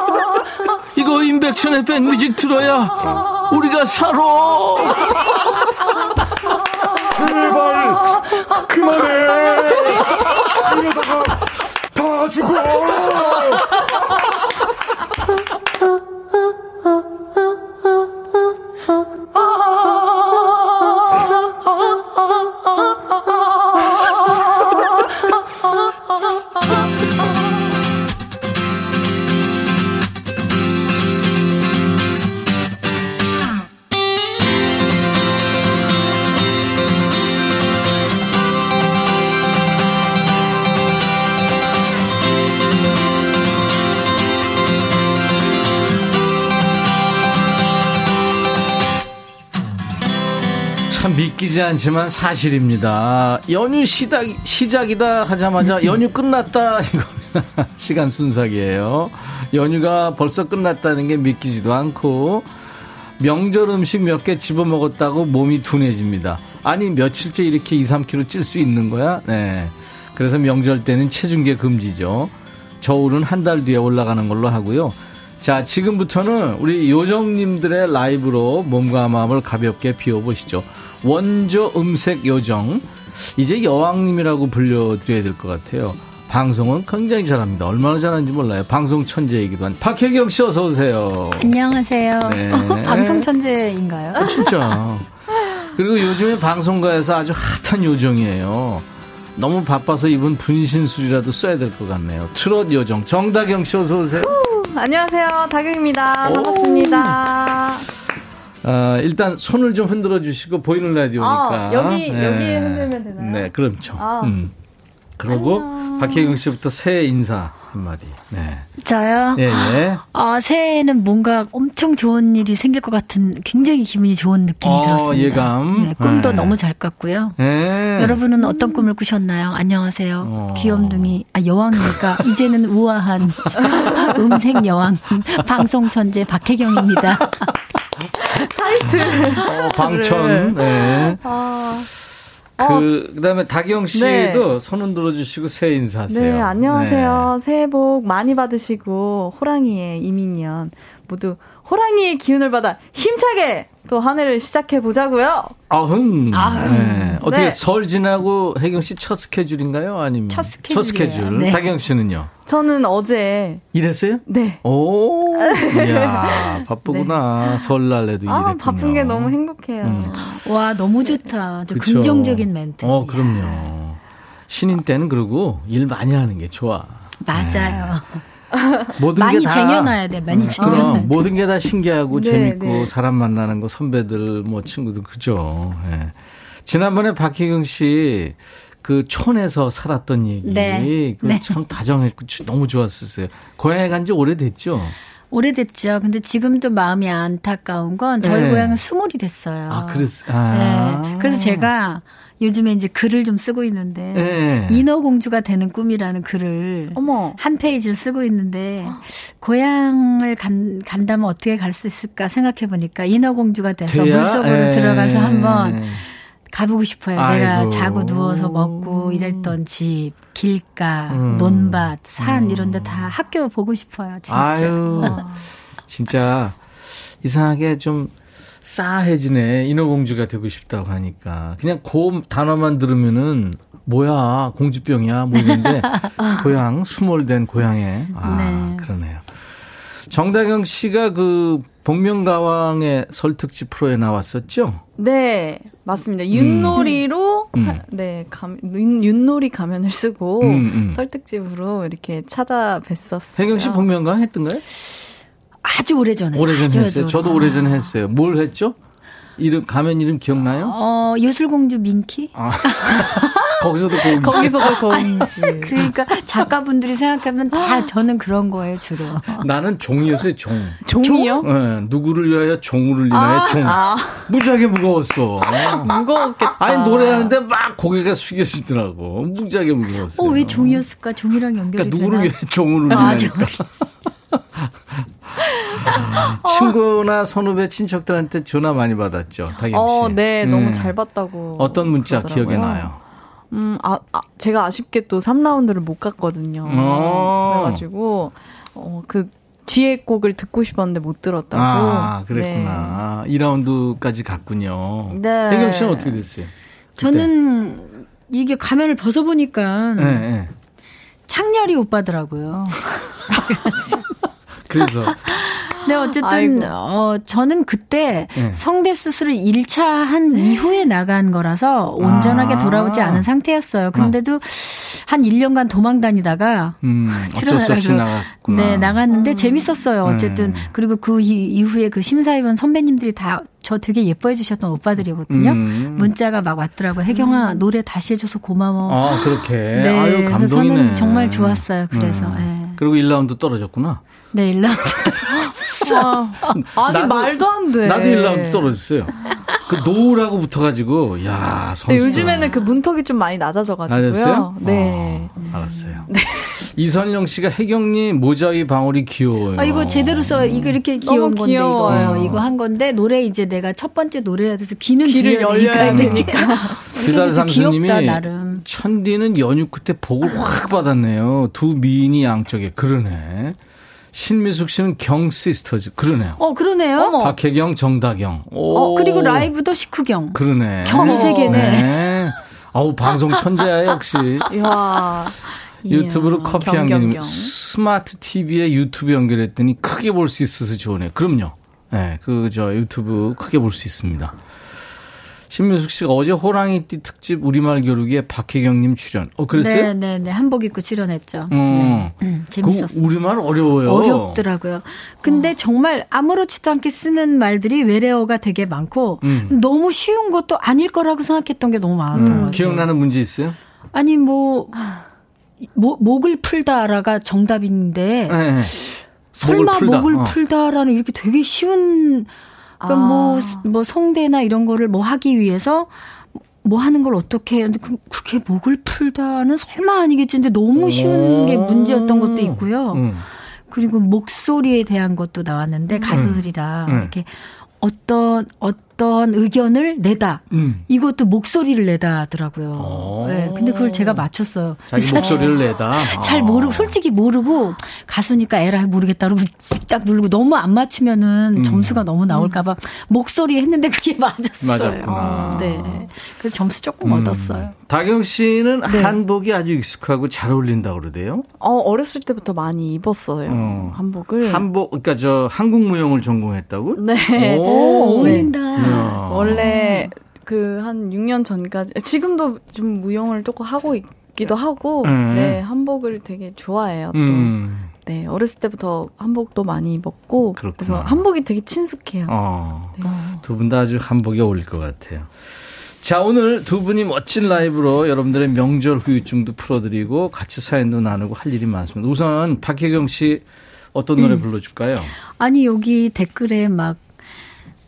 이거 인백션의 백뮤직 들어야 우리가 살아. 제발 그만해. 않지만 사실입니다. 연휴 시작, 시작이다 하자마자 연휴 끝났다. 이거 시간 순삭이에요. 연휴가 벌써 끝났다는 게 믿기지도 않고 명절 음식 몇 개 집어 먹었다고 몸이 둔해집니다. 아니 며칠째 이렇게 2, 3kg 찔 수 있는 거야? 네. 그래서 명절 때는 체중계 금지죠. 저울은 한 달 뒤에 올라가는 걸로 하고요. 자, 지금부터는 우리 요정님들의 라이브로 몸과 마음을 가볍게 비워보시죠. 원조 음색 요정. 이제 여왕님이라고 불려드려야 될 것 같아요. 방송은 굉장히 잘합니다. 얼마나 잘하는지 몰라요. 방송 천재이기도 한 박혜경 씨 어서 오세요. 안녕하세요. 네. 방송 천재인가요? 아, 진짜. 그리고 요즘에 방송가에서 아주 핫한 요정이에요. 너무 바빠서 이분 분신술이라도 써야 될 것 같네요. 트롯 요정 정다경 씨 어서 오세요. 안녕하세요. 다경입니다. 오. 반갑습니다. 아, 일단 손을 좀 흔들어 주시고 보이는 라디오니까. 아, 여기, 여기 흔들면 되나요? 네, 그렇죠. 아. 음. 그리고 박혜경 씨부터 새해 인사 한마디. 네. 저요? 예, 예. 아, 새해에는 뭔가 엄청 좋은 일이 생길 것 같은 굉장히 기분이 좋은 느낌이 어, 들었습니다. 예감. 네, 꿈도 네. 너무 잘 꿨고요. 예. 여러분은 어떤 꿈을 꾸셨나요? 안녕하세요. 어. 귀염둥이, 아, 여왕이니까, 이제는 우아한 음색 여왕, 방송 천재 박혜경입니다. 타이틀. 어, 방천. 네. 아, 그, 그 다음에 다경 씨도 네. 손 흔들어 주시고 새해 인사하세요. 네, 안녕하세요. 새해 복 많이 받으시고, 호랑이의 이민년 모두 호랑이의 기운을 받아 힘차게 또 한 해를 시작해 보자고요. 아흥. 아흥. 네. 어떻게 네. 설 지나고 혜경 씨 첫 스케줄인가요? 아니면 첫 스케줄이에요. 스케줄. 네. 다경 씨는요? 저는 어제 일했어요? 네. 오, 이야, 바쁘구나. 설날에도 아, 일했군요. 바쁜 게 너무 행복해요. 음. 와 너무 좋다. 좀 그쵸. 긍정적인 멘트. 어, 그럼요. 신인 때는 그러고 일 많이 하는 게 좋아. 맞아요. 모든 많이 게 다, 쟁여놔야 돼. 많이 음, 쟁여놔야 돼. 모든 게 다 신기하고 네, 재밌고 네. 사람 만나는 거 선배들 뭐 친구들 그죠. 예. 지난번에 박희경 씨 그 촌에서 살았던 얘기 네. 그 네. 참 다정했고 너무 좋았었어요. 고향에 간 지 오래됐죠. 오래됐죠. 근데 지금도 마음이 안타까운 건 저희 네. 고향은 수몰이 됐어요. 아, 그랬, 아. 네. 그래서 제가 요즘에 이제 글을 좀 쓰고 있는데 네. 인어공주가 되는 꿈이라는 글을 어머. 한 페이지를 쓰고 있는데 고향을 간, 간다면 어떻게 갈 수 있을까 생각해 보니까 인어공주가 돼서 돼야? 물속으로 예. 들어가서 한번 가보고 싶어요. 내가 아이고. 자고 누워서 먹고 일했던 집, 길가, 음. 논밭, 산 음. 이런 데 다 학교 보고 싶어요. 진짜. 아유, 진짜 이상하게 좀 싸해지네. 인어공주가 되고 싶다고 하니까. 그냥 그 단어만 들으면은 뭐야, 공주병이야, 뭐 이런데 고향, 수몰된 고향에. 아, 네. 그러네요. 정다경 씨가 그 복면가왕의 설특집 프로에 나왔었죠? 네, 맞습니다. 윷놀이로 음. 하- 네, 감, 윷, 윷놀이 가면을 쓰고 음, 음. 설득집으로 이렇게 찾아뵀었어요. 혜경 씨 복면가왕 했던가요? 아주 오래전에. 오래전 아주 했어요. 저도 오래전에 했어요. 뭘 했죠? 이름, 가면 이름 기억나요? 어, 요술공주 민키? 아, 거기서도 공주. 거기서도 공주. 그러니까 작가분들이 생각하면 다 저는 그런 거예요, 주로. 나는 종이었어요, 종. 종이요? 예, 누구를 위하여 종을 위하여 종. 아, 무지하게 무거웠어. 무거웠겠다. 아니, 노래하는데 막 고개가 숙여지더라고. 무지하게 무거웠어요. 어, 왜 종이었을까? 종이랑 연결이 그러니까 누구를 되나? 위해 종을 아, 위하여. 종. 친구나 선후배 친척들한테 전화 많이 받았죠, 다경 씨. 어, 네, 음. 너무 잘 봤다고. 어떤 문자 그러더라고요. 기억에 나요? 음, 아, 아, 제가 아쉽게 또 3라운드를 못 갔거든요. 어. 그래가지고, 어, 그, 뒤에 곡을 듣고 싶었는데 못 들었다고. 아, 그랬구나. 2라운드까지 갔군요. 네. 혜경 씨는 어떻게 됐어요? 저는 이게 가면을 벗어보니까 네, 네. 창렬이 오빠더라고요. 그래서 근데 어쨌든 아이고. 어 저는 그때 네. 성대 수술을 1차 한 이후에 나간 거라서 온전하게 아. 돌아오지 않은 상태였어요. 근데도 한 1년간 도망 다니다가 음, 출연하라고. 네, 나갔는데 재밌었어요. 어쨌든 음. 그리고 그 이- 이후에 그 심사위원 선배님들이 다 저 되게 예뻐해 주셨던 오빠들이거든요. 음. 문자가 막 왔더라고요. 혜경아 노래 다시 해줘서 고마워. 아, 그렇게. 네, 아유, 그래서 감동이네. 저는 정말 좋았어요. 그래서 음. 예. 그리고 1라운드 떨어졌구나. 네, 일라 아, 아니, 나도- 말도 안 돼. 나도 1라운드 떨어졌어요. 그 노라고 붙어가지고, 야, 선수. 근데 요즘에는 그 문턱이 좀 많이 낮아져가지고요. 낮았어요? 네. 어, 알았어요. 이선영 씨가 혜경님 모자 위 방울이 귀여워요. 아, 이거 제대로 써. 이거 이렇게 귀여운 건데, 귀여워요. 이거. 이거 한 건데, 노래 이제 내가 첫 번째 노래야 돼서 귀는 귀를 열려야 되니까. 그달 삼수님이. 천디는 연휴 끝에 복을 확 받았네요. 두 미인이 양쪽에. 그러네. 신미숙 씨는 경 시스터즈. 그러네요. 어, 그러네요. 어머. 박혜경, 정다경. 오. 어, 그리고 라이브도 식후경. 그러네. 경이 세 개네. 네. 아우, 방송 천재야, 역시. 이야. 유튜브로 커피. 개님 스마트 TV에 유튜브 연결했더니 크게 볼 수 있어서 좋으네요. 그럼요. 네, 그저 유튜브 크게 볼 수 있습니다. 신민숙 씨가 어제 호랑이띠 특집 우리말 겨루기에 박혜경님 출연. 어 그랬어요? 네, 네, 네. 한복 입고 출연했죠. 어. 네. 음, 그 재밌었어요. 우리말 어려워요. 어렵더라고요. 근데 정말 아무렇지도 않게 쓰는 말들이 외래어가 되게 많고 음. 너무 쉬운 것도 아닐 거라고 생각했던 게 너무 많았던 것 음, 같아요. 기억나는 문제 있어요? 아니 뭐 모, 목을 풀다라가 정답인데 네. 네. 설마 목을 목을, 풀다. 풀다라는 이렇게 되게 쉬운 그러니까 아. 뭐, 뭐 성대나 이런 거를 뭐 하기 위해서 뭐 하는 걸 어떻게 해? 근데 그, 그게 목을 풀다는 설마 아니겠지. 근데 너무 쉬운 게 오. 문제였던 것도 있고요. 음. 그리고 목소리에 대한 것도 나왔는데 가수들이랑 음. 이렇게 어떤 어, 어떤 의견을 내다. 음. 이것도 목소리를 내다 하더라고요. 오. 네, 근데 그걸 제가 맞췄어요. 자기 목소리를 내다. 잘 아. 모르고 솔직히 모르고 가수니까 에라 모르겠다 그러고 딱 누르고 너무 안 맞추면은 음. 점수가 너무 나올까 봐 목소리 했는데 그게 맞았어요. 맞았구나. 네. 그래서 점수 조금 음. 얻었어요. 다경 씨는 네. 한복이 아주 익숙하고 잘 어울린다 그러대요. 어, 어렸을 때부터 많이 입었어요. 어. 한복을. 한복, 그러니까 저 한국 무용을 전공했다고? 네. 오, 오, 어울린다. 이 야. 원래 그 한 6년 전까지 지금도 좀 무용을 조금 하고 있기도 하고 음. 네 한복을 되게 좋아해요 또 음. 네 어렸을 때부터 한복도 많이 입었고 그렇구나. 그래서 한복이 되게 친숙해요 어. 네. 두분 다 아주 한복에 어울릴 것 같아요. 자, 오늘 두 분이 멋진 라이브로 여러분들의 명절 후유증도 풀어드리고 같이 사연도 나누고 할 일이 많습니다. 우선 박혜경 씨 어떤 노래 음. 불러줄까요? 아니 여기 댓글에 막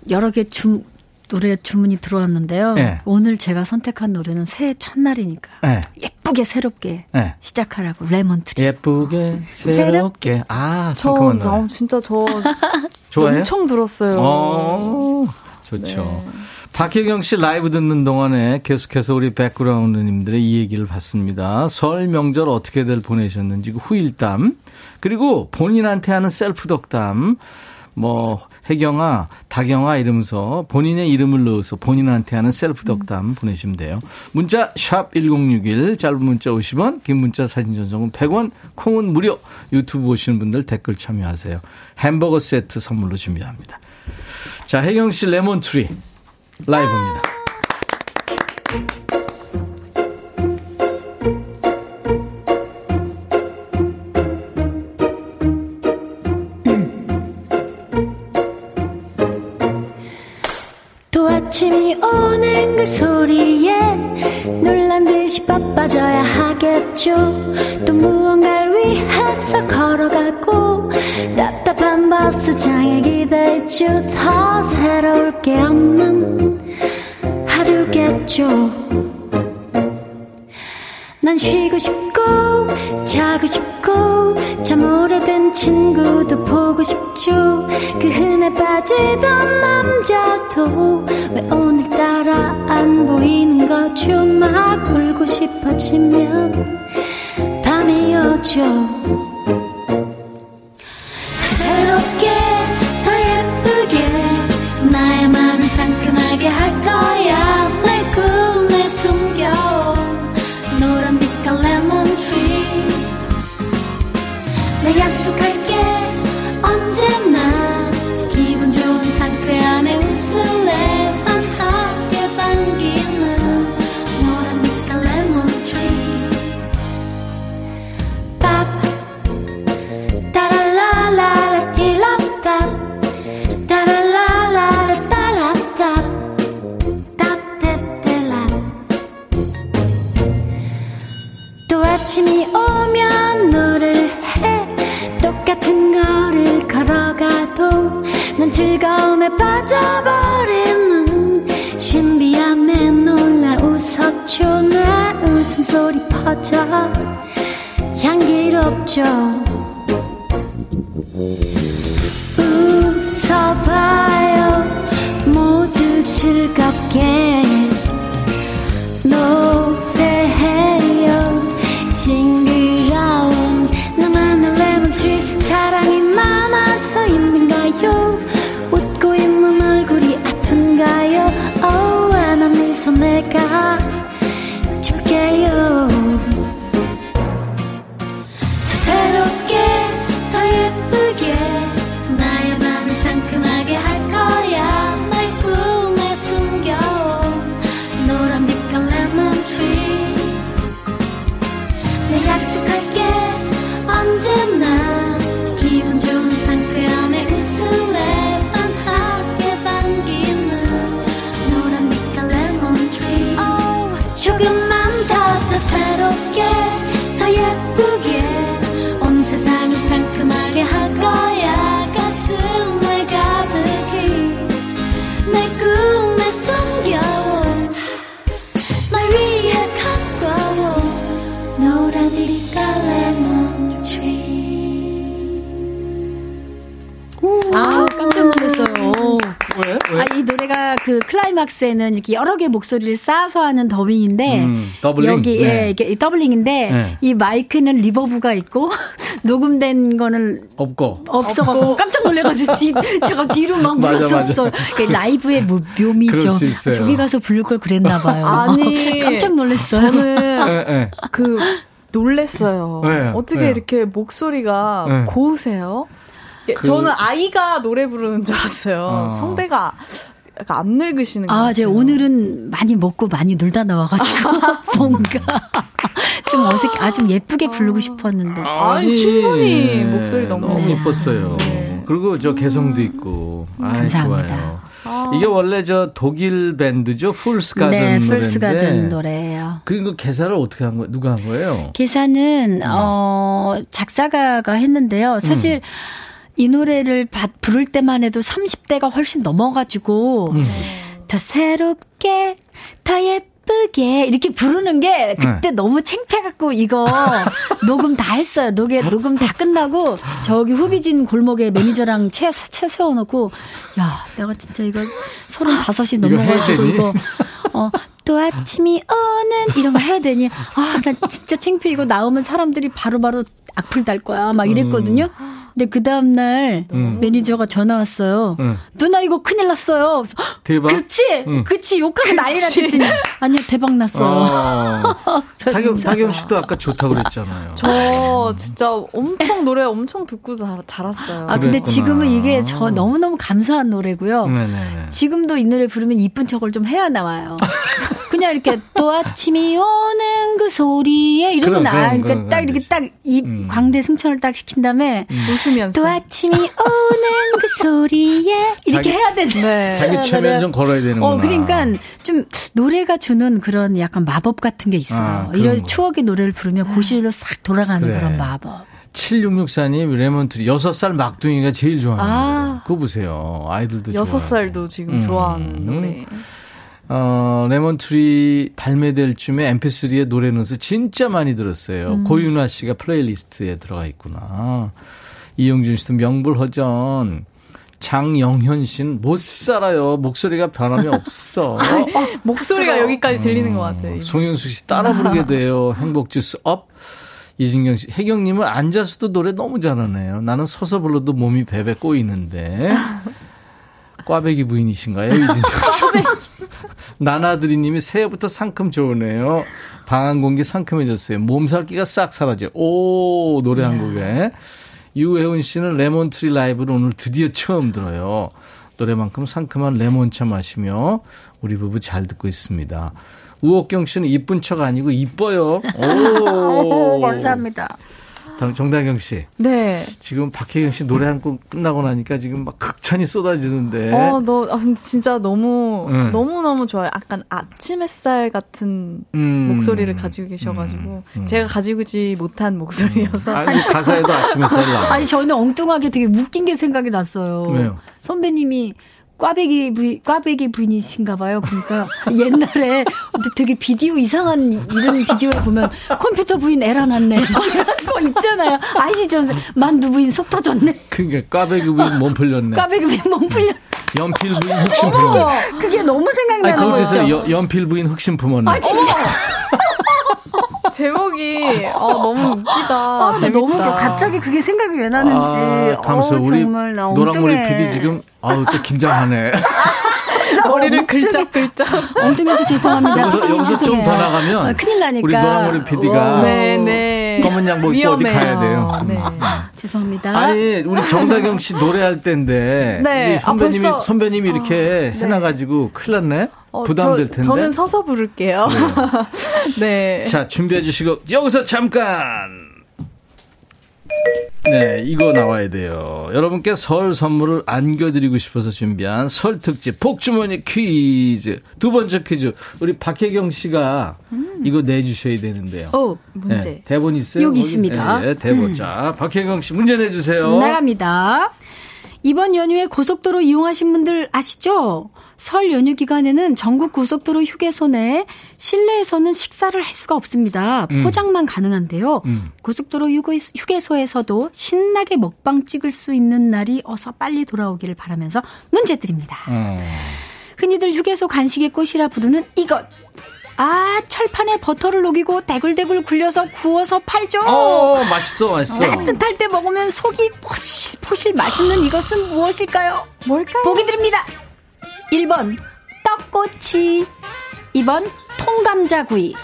여러 개 주, 노래 주문이 들어왔는데요. 네. 오늘 제가 선택한 노래는 새해 첫날이니까 네. 예쁘게 새롭게 네. 시작하라고 레몬트리. 예쁘게 새롭게 아 저, 노래 진짜 저 좋아해요? 엄청 들었어요 어, 좋죠. 네. 박혜경 씨 라이브 듣는 동안에 계속해서 우리 백그라운드님들의 이 얘기를 봤습니다. 설 명절 어떻게들 보내셨는지 그 후일담 그리고 본인한테 하는 셀프 덕담 뭐 혜경아, 다경아 이러면서 본인의 이름을 넣어서 본인한테 하는 셀프 덕담 보내시면 돼요. 문자 샵 1061, 짧은 문자 50원, 긴 문자 사진 전송은 100원, 콩은 무료. 유튜브 보시는 분들 댓글 참여하세요. 햄버거 세트 선물로 준비합니다. 자, 혜경 씨 레몬 트리 라이브입니다. 그 소리에 놀란 듯이 바빠져야 하겠죠. 또 무언가를 위해서 걸어가고 답답한 버스장에 기대죠. 더 새로울 게 없는 하루겠죠. 난 쉬고 싶고 자고 싶고 참 오래된 친구도 보고 싶죠. 그 흔해 빠지던 남자도 왜 오늘따라 안 보이는 거죠? 막 울고 싶어지면 밤이 오죠 에 빠져버리는 신비함에 놀라 웃었죠. 내 웃음소리 퍼져. 향기롭죠. 웃어봐요. 모두 즐겁게 클라이막스에는 이렇게 여러 개 목소리를 쌓아서 하는 더빙인데 음, doubling? 여기 네. 예, 이게 doubling인데 네. 이 마이크는 reverb가 있고 녹음된 거는 없고. 없어갖고 깜짝 놀래가지고 뒤, 제가 뒤로 막 물러섰어. 그 라이브의 뭐 묘미죠. 저기 가서 부를 걸 그랬나 봐요. 아니, 깜짝 놀랐어요. 저는 예, 예. 그 놀랬어요. 네, 어떻게 왜요? 이렇게 목소리가 네. 고우세요? 예, 그- 저는 아이가 노래 부르는 줄 알았어요. 어. 성대가 약간 안 늙으시는 것 아, 같아요. 제가 오늘은 많이 먹고 많이 놀다 나와가지고 뭔가 좀 어색, 아 좀 예쁘게 부르고 싶었는데. 아 니, 충분히 목소리 너무 너무 네. 예뻤어요. 그리고 저 개성도 있고. 아이, 감사합니다. 좋아요. 이게 원래 저 독일 밴드죠. 풀스가든 네, 노래인데. 풀스가든 노래예요. 그리고 계산을 어떻게 한 거예요? 누가 한 거예요? 계산은 어 작사가가 했는데요. 사실 이 노래를 받- 부를 때만 해도 30대가 훨씬 넘어가지고 더 새롭게 더 예쁘게 이렇게 부르는 게 그때 너무 창피해갖고 이거 녹음 다 했어요. 녹에 녹음 다 끝나고 저기 후비진 골목에 매니저랑 채, 채 세워놓고 야 내가 진짜 이거 서른 다섯이 이거 넘어가지고 해야 되니? 이거 어, 또 아침이 오는 이런 거 해야 되니 아나 진짜 창피해 이거 나오면 사람들이 바로바로 악플 달 거야 막 이랬거든요. 근데 그 다음날 매니저가 전화 왔어요. 음. 누나 이거 큰일 났어요. 그래서, "헉, 대박? 그치? 음. 그치? 욕하고 난리 났더니 아니요 대박 났어요. 어. 타경, 타경 씨도 아까 좋다고 그랬잖아요. 저 진짜 엄청 노래 엄청 듣고 자, 자랐어요. 아 근데 그랬구나. 지금은 이게 저 너무너무 감사한 노래고요. 네네네. 지금도 이 노래 부르면 이쁜 척을 좀 해야 나와요. 그냥 이렇게 또 아침이 오는 그 소리에 이러면 그럼, 아, 그럼, 그러니까 그럼 딱안 이렇게 되지. 딱이 음. 광대 승천을 딱 시킨 다음에 웃으면서. 또 아침이 오는 그 소리에 이렇게 자기- 해야 되는 네. 자기 최면 좀 걸어야 되는구나. 어, 그러니까 좀 노래가 주는 그런 약간 마법 같은 게 있어요. 아, 이런 거. 추억의 노래를 부르면 그 시로 싹 돌아가는 그래. 그런 마법. 7664님 레몬트리 6살 막둥이가 제일 좋아하는 아. 노래. 그거 보세요. 아이들도 여섯 좋아하고. 살도 지금 음. 좋아하는 노래. 어, 레몬트리 발매될 쯤에 mp3에 노래 넣어서 진짜 많이 들었어요. 고윤아 씨가 플레이리스트에 들어가 있구나. 이용준 씨도 명불허전. 장영현 씨는 못 살아요. 목소리가 변함이 없어. 목소리가 여기까지 들리는 것 같아요. 어, 송윤수 씨 따라 부르게 돼요. 행복주스 up. 이진경 씨, 혜경님은 앉아서도 노래 너무 잘하네요. 나는 서서 불러도 몸이 베베 꼬이는데. 꽈배기 부인이신가요, 이진경 씨? 나나드리님이 새해부터 상큼 좋으네요. 방한 공기 상큼해졌어요. 몸살기가 싹 사라져. 오 노래 한 곡에 유혜훈 씨는 레몬트리 라이브를 오늘 드디어 처음 들어요. 노래만큼 상큼한 레몬차 마시며 우리 부부 잘 듣고 있습니다. 우옥경 씨는 이쁜 척 아니고 이뻐요. 오, 감사합니다. 정다경 씨. 네. 지금 박혜경 씨 노래 한 곡 끝나고 나니까 지금 막 극찬이 쏟아지는데. 어, 너, 아, 근데 진짜 너무, 음. 너무 너무 좋아요. 약간 아침 햇살 같은 음. 목소리를 가지고 계셔가지고, 음, 음. 제가 가지고지 못한 목소리여서. 아니, 가사에도 아침 햇살 나와. 아니 저는 엉뚱하게 되게 웃긴 게 생각이 났어요. 왜요? 선배님이 꽈배기 부인, 꽈배기 부인이신가 봐요. 그러니까 옛날에 되게 비디오 이상한 이런 비디오에 보면 컴퓨터 부인 에라 났네. 뭐 이런 거 있잖아요. 아시죠? 만두 부인 속 터졌네. 그러니까 꽈배기 부인 몸 풀렸네. 꽈배기 부인 몸 풀려. 연필 부인 흑심 품었네. 그게 너무 생각나는 거 거기서 있죠. 여- 연필 부인 흑심 품었네. 아 진짜. 제목이, 어, 너무 웃기다. 아, 나 재밌다. 너무 웃겨. 갑자기 그게 생각이 왜 나는지. 아, 감사 어우, 우리 정말 나 노랑머리. PD 지금 아우 또 긴장하네. 머리를 엉뚱해. 글짝 글짝. 엉뚱해서 죄송합니다. 여기서 피디님 죄송해요. 더 나가면 아, 큰일 나니까. 우리 노랑머리 PD가 어, 네 네. 검은 양복 입고 어디. 가야 돼요. 네. 죄송합니다. 아니 우리 정다경 씨 노래할 때인데 네. 이 선배님이 아, 벌써- 선배님이 이렇게 네. 해놔가지고 큰일 났네. 어, 부담될 저- 텐데. 저 는 서서 부를게요. 네. 자, 준비해 주시고 여기서 잠깐. 네, 이거 나와야 돼요. 여러분께 설 선물을 안겨드리고 싶어서 준비한 설 특집 복주머니 퀴즈. 두 번째 퀴즈. 우리 박혜경 씨가 이거 내주셔야 되는데요. 오, 문제. 네, 대본 있어요? 여기? 있습니다. 네, 대본. 자, 박혜경 씨 문제 내주세요. 나갑니다. 이번 연휴에 고속도로 이용하신 분들 아시죠? 설 연휴 기간에는 전국 고속도로 휴게소 내 실내에서는 식사를 할 수가 없습니다. 음. 포장만 가능한데요. 음. 고속도로 휴게, 휴게소에서도 신나게 먹방 찍을 수 있는 날이 어서 빨리 돌아오기를 바라면서 문제 드립니다. 어. 흔히들 휴게소 간식의 꽃이라 부르는 이것. 아, 철판에 버터를 녹이고 대굴대굴 굴려서 구워서 팔죠. 어, 맛있어, 맛있어. 따뜻할 때 먹으면 속이 포실 포실 맛있는 이것은 무엇일까요? 뭘까요? 보기 드립니다. 1번 떡꼬치. 2번 통감자구이.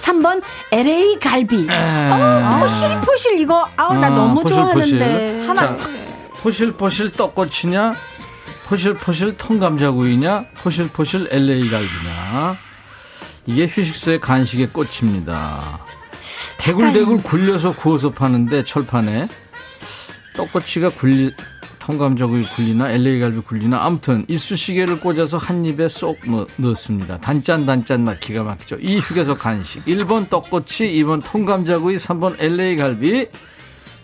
3번 LA 갈비. 어, 포실포실 이거. 아우 나 아, 너무 포실포실. 좋아하는데. 자, 포실포실 떡꼬치냐, 포실포실 통감자구이냐, 포실포실 LA 갈비냐. 이게 휴식소의 간식의 꽃입니다. 대굴대굴 굴려서 구워서 파는데 철판에 떡꼬치가 굴리 통감자구이 굴리나 LA 갈비 굴리나 아무튼 이쑤시개를 꽂아서 한 입에 쏙 뭐, 넣습니다. 단짠 단짠 맛 기가 막히죠. 이 휴게소 간식 1번 떡꼬치 2번 통감자구이 3번 LA 갈비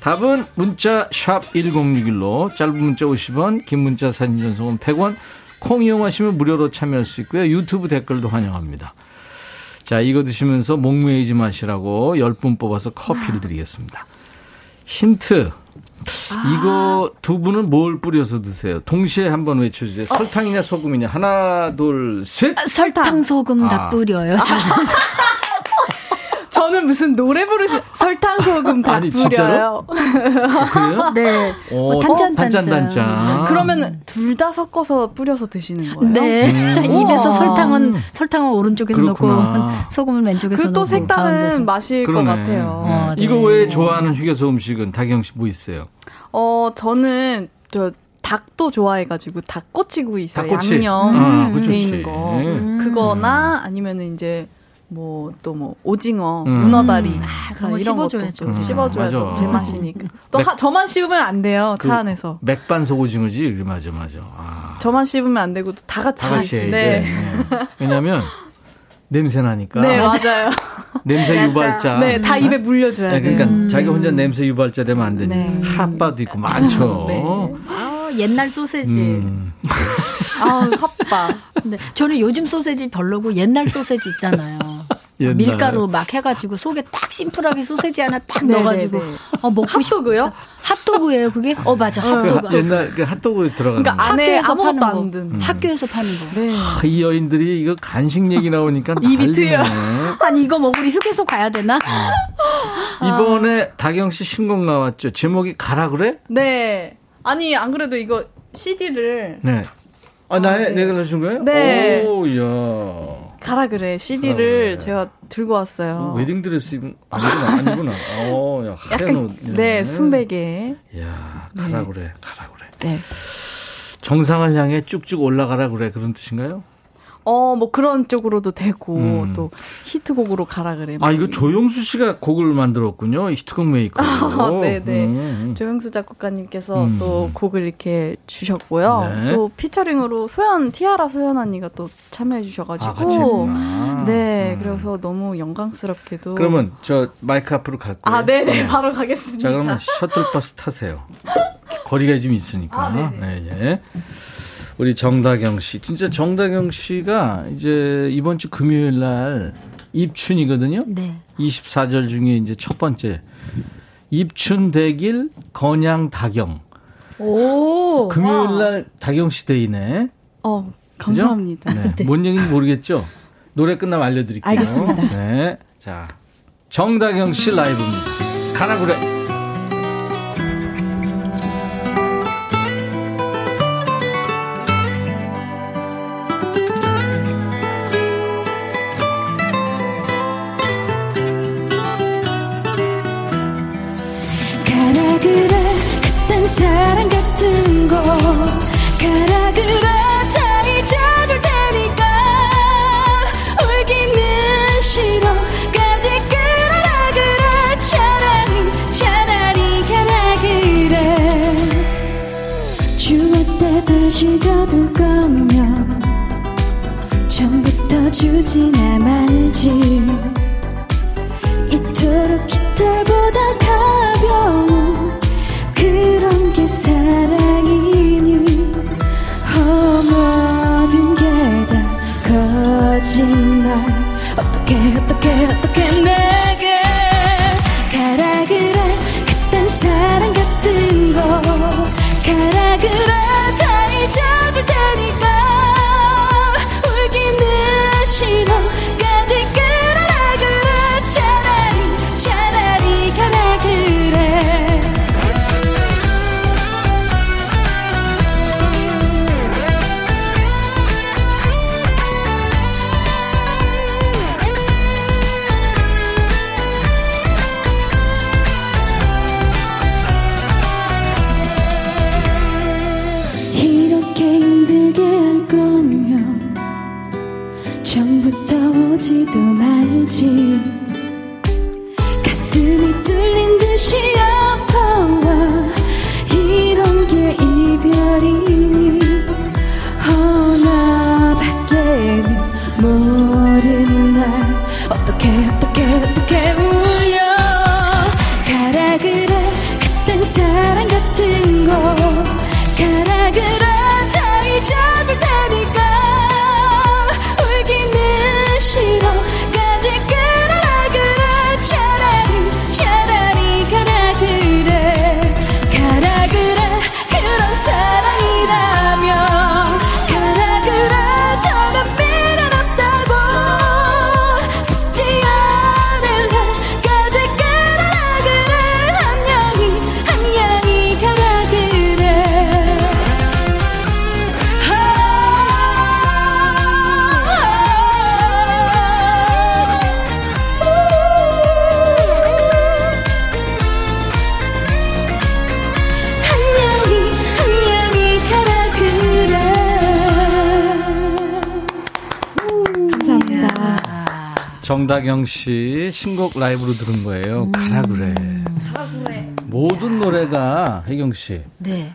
답은 문자 샵 1061로 짧은 문자 50원 긴 문자 사진 전송은 100원 콩 이용하시면 무료로 참여할 수 있고요. 유튜브 댓글도 환영합니다. 자 이거 드시면서 목 메이지 마시라고 10분 뽑아서 커피를 드리겠습니다. 힌트 이거 두 분은 뭘 뿌려서 드세요? 동시에 한번 외쳐주세요. 설탕이냐 소금이냐 하나 둘 셋. 설탕 소금 아. 다 뿌려요 저는 저는 무슨 노래 부르시 설탕 소금 다 아니, 뿌려요. 그래요? 네 어, 뭐 단짠 단짠 단짠 단짠. 그러면 둘 다 섞어서 뿌려서 드시는 거예요? 네 음. 입에서. 설탕은 설탕은 오른쪽에서 그렇구나. 넣고 소금을 왼쪽에서 그또 넣고 색다른 가운데서. 맛일 그러네. 것 같아요. 네. 어, 네. 이거 외에 좋아하는 휴게소 음식은 다경 씨 뭐 있어요? 어, 저는 저 닭도 좋아해가지고 닭꼬치구이 있어요. 닭꼬치. 양념 아, 그거 돼. 있는 거. 음. 그거나 아니면은 이제 뭐 또뭐 오징어, 음. 문어다리 아, 그런 거 이런 것도 씹어줘야죠. 좀 씹어줘야 음, 또 맞아. 제맛이니까. 또 맥- 하- 저만 씹으면 안 돼요. 그 차 안에서. 맥반 소고징어지? 맞아, 맞아. 아, 저만 씹으면 안 되고 또 다 같이. 다 같이 해야 네. 돼. 네. 왜냐면 냄새 나니까. 네, 맞아요. 냄새 유발자. 네, 다 입에 물려줘야 네. 그러니까 자기 혼자 냄새 유발자 되면 안 되니. 네. 핫바도 있고 많죠. 네. 아, 옛날 소세지 음. 아우, 핫바. 근데 저는 요즘 소세지 별로고 옛날 소세지 있잖아요. 옛날. 밀가루 막 해가지고 속에 딱 심플하게 소세지 하나 딱 네, 넣어가지고 네, 네. 어, 먹고 싶 핫도그요? 핫도그예요 그게? 어 맞아 그 핫도그. 하- 옛날 그 핫도그에 들어가는 그러니까 거. 안에 학교에서 아무것도 파는 안 거. 든. 학교에서 파는 거. 네. 아, 이 여인들이 이거 간식 얘기 나오니까 난리네. 트여. 아니 이거 먹으러 휴게소 가야 되나? 이번에 다경 씨 신곡 나왔죠. 제목이 가라 그래? 네. 아니, 안 그래도 이거 CD를 네. 아, 나 네. 내가 해준 거예요? 네. 오, 야. 가라 그래 CD를 그래. 제가 들고 왔어요. 웨딩 드레스 입은 아니구나 아니구나. 어, 야, 하얀 옷. 약간 네 순백에 야, 가라 그래, 가라 그래. 네. 정상을 향해 쭉쭉 올라가라 그래 그런 뜻인가요? 어 뭐 그런 쪽으로도 되고 음. 또 히트곡으로 가라 그래. 아, 이거 조영수 씨가 곡을 만들었군요. 히트곡 메이커. 아, 네네. 음. 조영수 작곡가님께서 음. 또 곡을 이렇게 주셨고요. 네. 또 featuring으로 소연 티아라 소연 언니가 또 참여해 아, 주셔가지고 했구나. 네 음. 그래서 너무 영광스럽게도 그러면 저 마이크 앞으로 갈게요. 아 네네 네. 바로 가겠습니다. 자, 그러면 셔틀버스 타세요. 거리가 좀 있으니까. 아, 네네. 네, 예. 우리 정다경 씨. 진짜 정다경 씨가 이제 이번 주 금요일 날 입춘이거든요. 네. 24절 중에 이제 첫 번째. 입춘 대길 건양 다경. 오. 금요일 날 다경 씨 데이네. 어? 감사합니다. 네. 뭔 얘기인지 모르겠죠? 노래 끝나면 알려드릴게요. 알겠습니다. 네. 자, 정다경 씨 라이브입니다. 가라 그래. 가라 그래 그딴 사랑 같은 거. 가라 그래 정다경 씨 신곡 라이브로 들은 거예요. 가라 그래. 모든 노래가 혜경 씨다 네.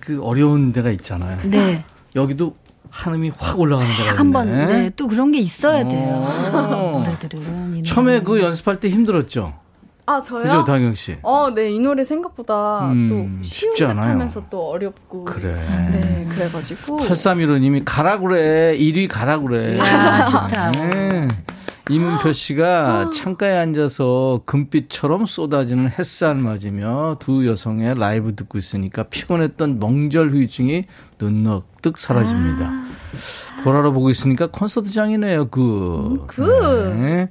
그 어려운 데가 있잖아요. 네. 여기도 한음이 확 올라가는 데가 있네. 한번 네, 또 그런 게 있어야 돼요. 오. 노래들은 이 처음에. 그 연습할 때 힘들었죠. 아 저요? 그죠, 다경 씨. 어, 네, 이 노래 생각보다 음, 또 쉬운 쉽지 않아요. 듯하면서 또 어렵고. 그래. 네, 그래가지고. 8315님이 가라 그래. 1위 가라 그래. 이야, 좋다. 네. 이문표 씨가 창가에 앉아서 금빛처럼 쏟아지는 햇살 맞으며 두 여성의 라이브 듣고 있으니까 피곤했던 명절 후유증이 눈넉득 사라집니다. 보라로 보고 있으니까 콘서트장이네요, 그. 그. 네.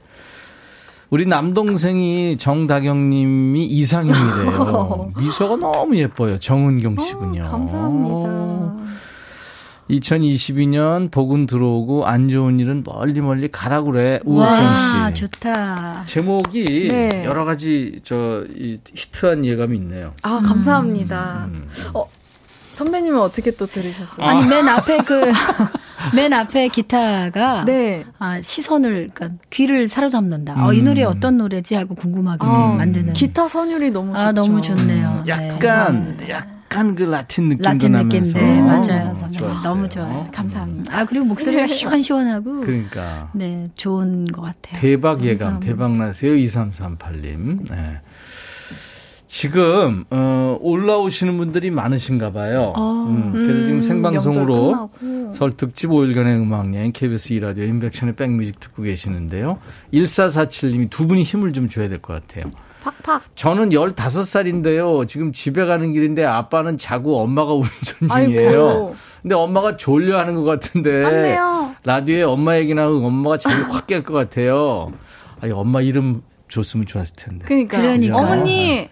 우리 남동생이 정다경님이 이상형이래요. 미소가 너무 예뻐요. 정은경 씨군요. 어, 감사합니다. 2022년 복은 들어오고 안 좋은 일은 멀리 멀리 가라 그래 와, 우경 씨. 좋다. 제목이 네. 여러 가지 저 이, 히트한 예감이 있네요. 아, 감사합니다. 음. 어, 선배님은 어떻게 또 들으셨어요? 아니 맨 앞에 그 맨 앞에 기타가 네. 아, 시선을 그러니까 귀를 사로잡는다. 어, 이 음. 노래 어떤 노래지 하고 궁금하게 아, 만드는. 기타 선율이 너무 좋죠. 아 너무 좋네요. 네, 약간 감사합니다. 약간 그 라틴 느낌도 라틴 나면서 느낌, 네, 맞아요. 어. 너무 좋아요. 감사합니다. 아 그리고 목소리가 시원시원하고 그러니까 네 좋은 것 같아요. 대박 예감 감사합니다. 대박 나세요 2338님. 네. 지금 어, 올라오시는 분들이 많으신가 봐요. 어. 음, 그래서 지금 음, 생방송으로. 설 특집 5일간의 음악여행 KBS 2라디오 인백션의 백뮤직 듣고 계시는데요. 1447님이 두 분이 힘을 좀 줘야 될 것 같아요. 팍팍. 저는 15살인데요. 지금 집에 가는 길인데 아빠는 자고 엄마가 운전 중이에요. 아이고. 근데 엄마가 졸려 하는 것 같은데. 라디오에 엄마 얘기 나오고 엄마가 잠이 확 깰 것 같아요. 아니, 엄마 이름 줬으면 좋았을 텐데. 그러니까. 그러니까. 어머니,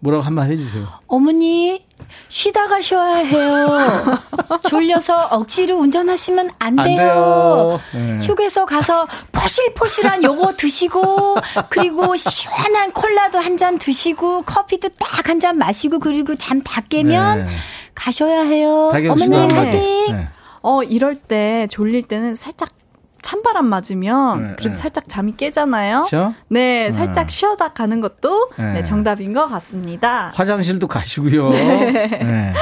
뭐라고 한번 해주세요. 어머니 쉬다 가셔야 해요. 졸려서 억지로 운전하시면 안안 돼요. 돼요. 네. 휴게소 가서 포실포실한 요거 드시고 그리고 시원한 콜라도 한 잔 드시고 커피도 딱 한 잔 마시고 그리고 잠 다 깨면 네. 가셔야 해요. 어머님. 화이팅. 네. 어, 이럴 때 졸릴 때는 살짝 찬바람 맞으면 네, 그래도 네. 살짝 잠이 깨잖아요. 그렇죠? 네, 네. 살짝 쉬어다 가는 것도 네. 네, 정답인 것 같습니다. 화장실도 가시고요. 네.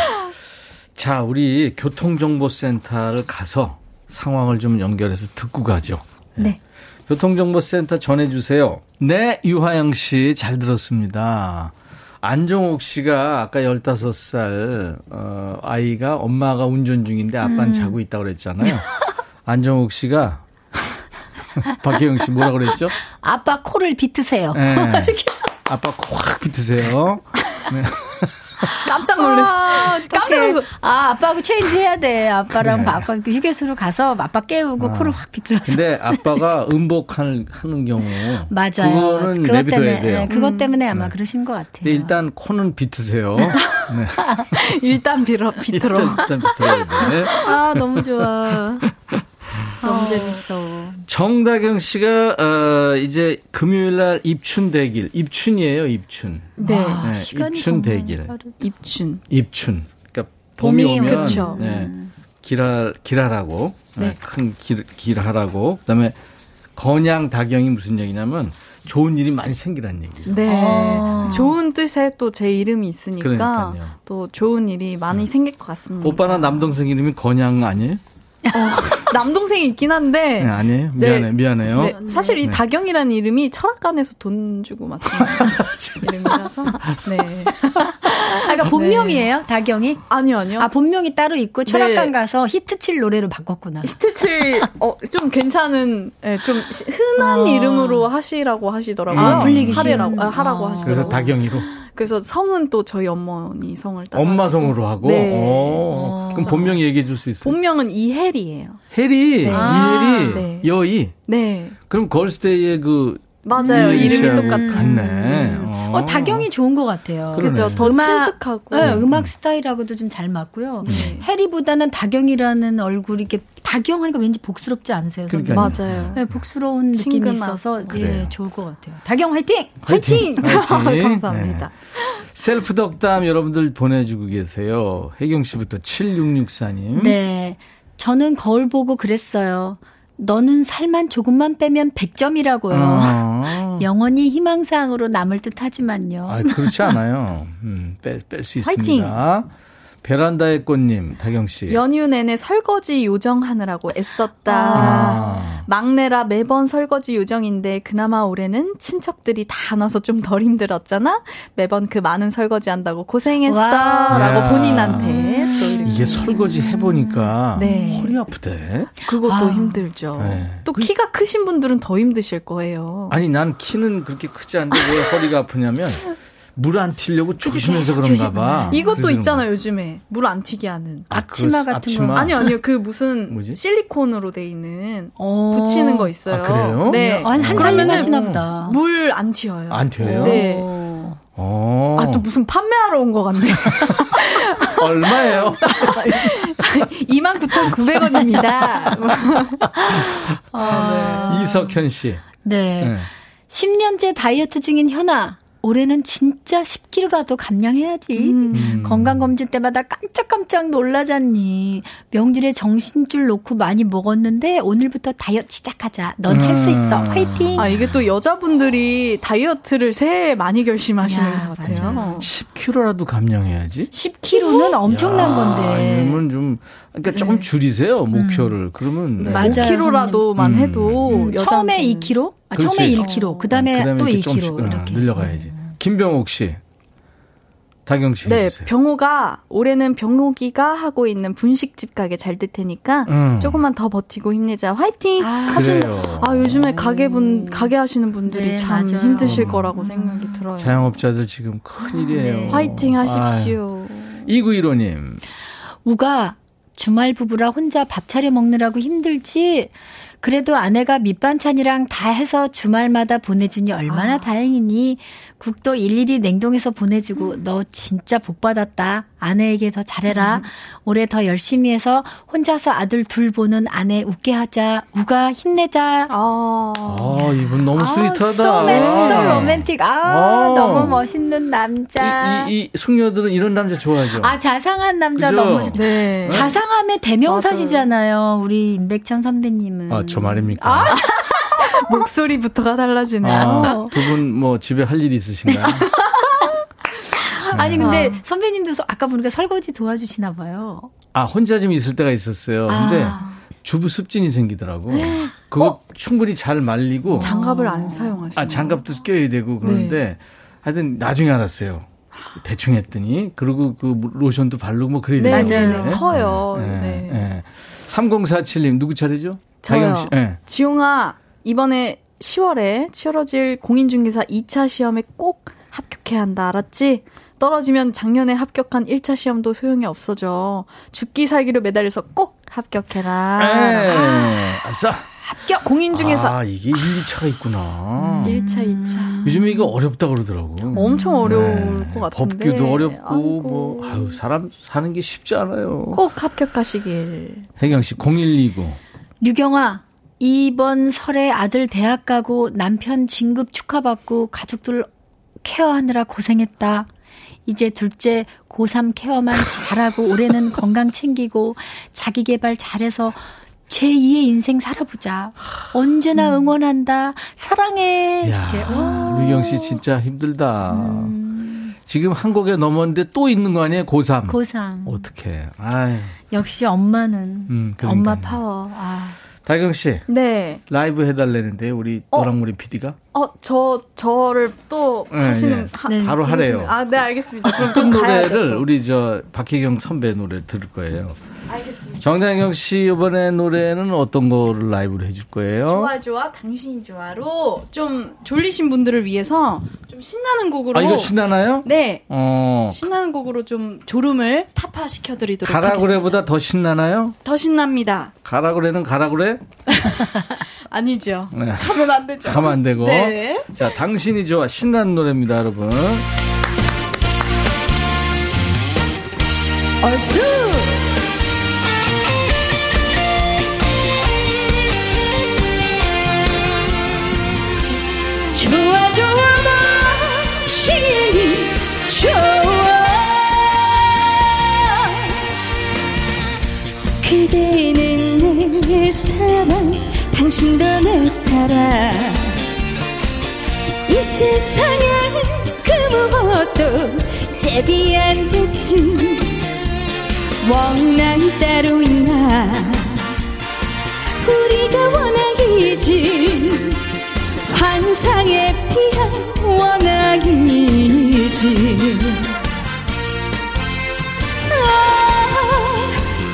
자, 우리 교통정보센터를 가서 상황을 좀 연결해서 듣고 가죠. 네. 교통정보센터 전해주세요. 네, 유하영 씨, 잘 들었습니다. 안정옥 씨가 아까 15살, 어, 아이가 엄마가 운전 중인데 아빠는 자고 있다고 그랬잖아요. 안정옥 씨가 박혜영 씨 뭐라 그랬죠? 아빠 코를 비트세요. 네. 아빠 코 확 비트세요. 네. 깜짝 놀랐어. 아, 깜짝. 놀랐어. 아, 아빠하고 체인지 해야 돼. 아빠랑 네. 아빠 그 휴게소로 가서 아빠 깨우고 코를 확 비틀어서. 근데 아빠가 음복하는 하는 경우 맞아요. 그거는 그것 때문에. 네, 그것 때문에 아마 그러신 것 같아요. 근데 일단 코는 비트세요. 네. 일단 빌어, 비틀어. 일단, 일단 비틀어야 돼. 아, 너무 좋아. 너무 재밌어. 정다경 씨가 어, 이제 금요일 날 입춘 대길. 입춘이에요, 입춘. 네. 와, 네, 시간이 입춘 대길. 입춘. 입춘. 그러니까 봄이, 봄이 오면 그쵸. 네, 길할 길하라고 네, 큰길 길하라고 그다음에 건양 다경이 무슨 얘기냐면 좋은 일이 많이 생기라는 얘기예요. 네. 아. 좋은 뜻에 또 제 이름이 있으니까 그러니까요. 또 좋은 일이 많이 생길 것 같습니다. 오빠나 남동생 이름이 건양 아니에요? 남동생이 있긴 한데 네, 아니에요? 네. 미안해, 미안해요. 네, 사실 이 네. 다경이라는 이름이 철학관에서 돈 주고 맡은 이름이라서 네 아, 그러니까 본명이에요, 다경이? 아니요 아니요 아, 본명이 따로 있고 철학관 네. 가서 히트칠 노래로 바꿨구나. 히트칠 어 좀 괜찮은 예, 좀 시- 흔한 어. 이름으로 하시라고 하시더라고요. 아, 불리기 하래라고 쉬운. 아, 하라고 어. 하시더라고요. 그래서 다경이로 그래서 성은 또 저희 어머니 성을 따 엄마 성으로 하고. 네. 오, 그럼 본명 얘기해 줄 수 있어요? 본명은 이혜리예요. 혜리, 아. 이혜리, 네. 여의. 네 그럼 걸스데이의 그 맞아요 이혜리 이름이 씨하고 똑같아요. 같네. 어, 다경이 좋은 것 같아요. 그죠 더 음악- 친숙하고 네, 음악 스타일하고도 좀 잘 맞고요. 네. 해리보다는 다경이라는 얼굴이 이렇게 다경 하니까 왠지 복스럽지 않으세요? 그러니까요. 맞아요. 네, 복스러운 느낌이. 있어서 그래요. 예, 좋을 것 같아요. 다경 화이팅! 화이팅! 화이팅! 감사합니다. 네. 셀프 덕담 여러분들 보내주고 계세요. 혜경 씨부터 7664님. 네. 저는 거울 보고 그랬어요. 너는 살만 조금만 빼면 100점이라고요. 아, 영원히 희망사항으로 남을 듯 하지만요. 아, 그렇지 않아요. 음, 뺄수 화이팅! 있습니다. 베란다의 꽃님, 다경 씨. 연휴 내내 설거지 요정하느라고 애썼다. 아, 막내라 매번 설거지 요정인데 그나마 올해는 친척들이 다 나서 좀 덜 힘들었잖아. 매번 그 많은 설거지 한다고 고생했어. 와. 라고 야. 본인한테 또 이렇게 이게 설거지 해 보니까 네. 허리 아프대. 그것도 아. 힘들죠. 네. 또 키가 크신 분들은 더 힘드실 거예요. 아니, 난 키는 그렇게 크지 않은데 왜 허리가 아프냐면 물 안 튀려고 조심해서 그런가 조심. 봐. 이것도 그래서 있잖아 요, 요즘에. 물 안 튀게 하는. 아, 앞치마 그거 같은 앞치마? 거. 아니요, 아니요. 그 무슨 뭐지? 실리콘으로 돼 있는 어. 붙이는 거 있어요. 아, 그래요? 네. 한, 한 그러면은 살이나 보다. 물 안 튀어요. 안 튀어요? 네. 어. 어. 아, 또 무슨 판매하러 온 것 같네. 얼마예요? 29,900원입니다. 아. 이석현 씨. 네. 네. 10년째 다이어트 중인 현아. 올해는 진짜 10kg라도 감량해야지. 음. 건강검진 때마다 깜짝깜짝 놀라잖니. 명절에 정신줄 놓고 많이 먹었는데 오늘부터 다이어트 시작하자. 넌 할수 있어. 음. 화이팅! 아, 이게 또 여자분들이 다이어트를 새해 많이 결심하시는 야, 것 같아요. 맞아요. 10kg라도 감량해야지. 10kg는 엄청난 야, 건데. 이러면 좀, 그러니까 조금 줄이세요, 목표를. 그러면. 네. 맞아요, 5kg라도만 선생님. 해도 음, 처음에 2kg? 아, 그렇지. 처음에 1kg. 그 다음에 그다음에 또 이렇게 2kg. 조금씩, 어, 이렇게. 늘려가야지. 김병옥 씨. 다경 씨. 네, 해주세요. 병호가 올해는 병호기가 하고 있는 분식집 가게 잘 될 테니까 음. 조금만 더 버티고 힘내자. 화이팅! 아, 그래요. 아, 요즘에 가게 분 가게 하시는 분들이 네, 참 맞아요. 힘드실 거라고 생각이 들어요. 자영업자들 지금 큰일이에요. 네. 화이팅 하십시오. 2915님. 우가 주말 부부라 혼자 밥 차려 먹느라고 힘들지. 그래도 아내가 밑반찬이랑 다 해서 주말마다 보내주니 얼마나 다행이니. 국도 일일이 냉동해서 보내주고 너 진짜 복 받았다. 아내에게 더 잘해라. 올해 더 열심히 해서 혼자서 아들 둘 보는 아내 웃게 하자. 우가 힘내자. 아, 아, 이분 너무 스위트하다. so, so romantic. 아, 어. 너무 멋있는 남자. 이, 이, 이 숙녀들은 이런 남자 좋아하죠. 아, 자상한 남자 그죠? 너무 좋 네. 자상함의 대명사시잖아요. 우리 임백천 선배님은. 아, 저 말입니까? 목소리부터가 달라지네요. 아, 두분 뭐 집에 할 일이 있으신가요? 아니 근데 선배님도 서- 아까 보니까 설거지 도와주시나 봐요. 아, 혼자 좀 있을 때가 있었어요. 근데 아. 주부 습진이 생기더라고. 그거 충분히 잘 말리고 장갑을 안 사용하시나요? 아, 장갑도 껴야 되고 그러는데 하여튼 나중에 알았어요. 대충 했더니 그리고 그 로션도 바르고 뭐 그래야 네, 되는데. 네, 네. 커요. 네. 네. 네. 3047님 누구 차례죠? 저요. 씨. 네. 지용아, 이번에 10월에 치러질 공인중개사 2차 시험에 꼭 합격해야 한다. 알았지? 떨어지면 작년에 합격한 1차 시험도 소용이 없어져. 죽기 살기로 매달려서 꼭 합격해라. 에 아싸. 합격 공인중개사 아, 이게 1, 2차가 있구나. 1차, 2차. 요즘에 이거 어렵다 그러더라고. 엄청 어려울 네. 것 같은데. 법규도 어렵고, 아이고. 뭐, 아유, 사람 사는 게 쉽지 않아요. 꼭 합격하시길. 혜경 씨, 0129. 유경아, 이번 설에 아들 대학 가고 남편 진급 축하받고 가족들 케어하느라 고생했다. 이제 둘째 고3 케어만 잘하고 올해는 건강 챙기고 자기 개발 잘해서 제2의 인생 살아보자. 언제나 응원한다. 사랑해. 이렇게. 야, 와. 유경 씨 진짜 힘들다. 지금 한국에 넘었는데 또 있는 거 아니에요? 고3. 고3. 어떡해. 아유. 역시 엄마는 음. 엄마 파워. 아. 다경 씨, 네. 라이브 해달라는데, 우리 어. 노랑머리 PD가? 어, 저, 저를 또 네, 하시는, 네. 하, 네. 바로 하래요. 아, 네, 알겠습니다. 그럼 가야죠, 노래를 또. 우리 저 박혜경 선배 노래 들을 거예요. 알겠습니다. 정다경 씨 이번에 노래는 어떤 거를 라이브로 해줄 거예요? 좋아, 좋아, 당신이 좋아로 좀 졸리신 분들을 위해서 좀 신나는 곡으로. 아, 이거 신나나요? 네. 어. 신나는 곡으로 좀 졸음을 타파시켜드리도록 하겠습니다. 가라그레보다 더 신나나요? 더 신납니다. 가라그레는 가라그레? 아니죠. 네. 가면 안 되죠. 가면 안 되고. 네. 자, 당신이 좋아. 신나는 노래입니다, 여러분. 얼쑤! 좋아 좋아 당신이 좋아 그대는 당신도 내 사랑. 이 세상엔 그 무엇도 제비 안 되지 원한 따로 있나. 우리가 원하기지 환상에 피한 원하기지 아,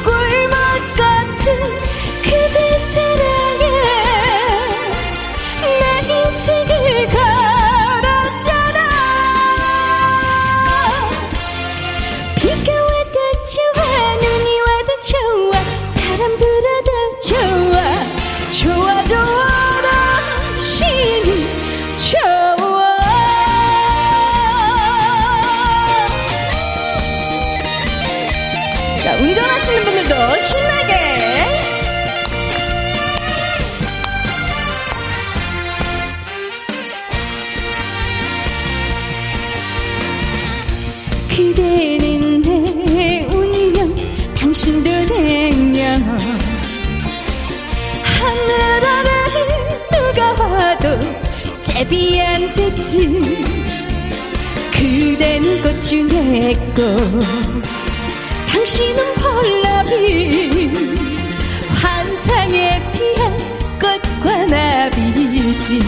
꿀맛 같은 그대 안 되지 그댄 꽃 중에 꽃 당신은 폴라비 환상에 피한 꽃과 나비지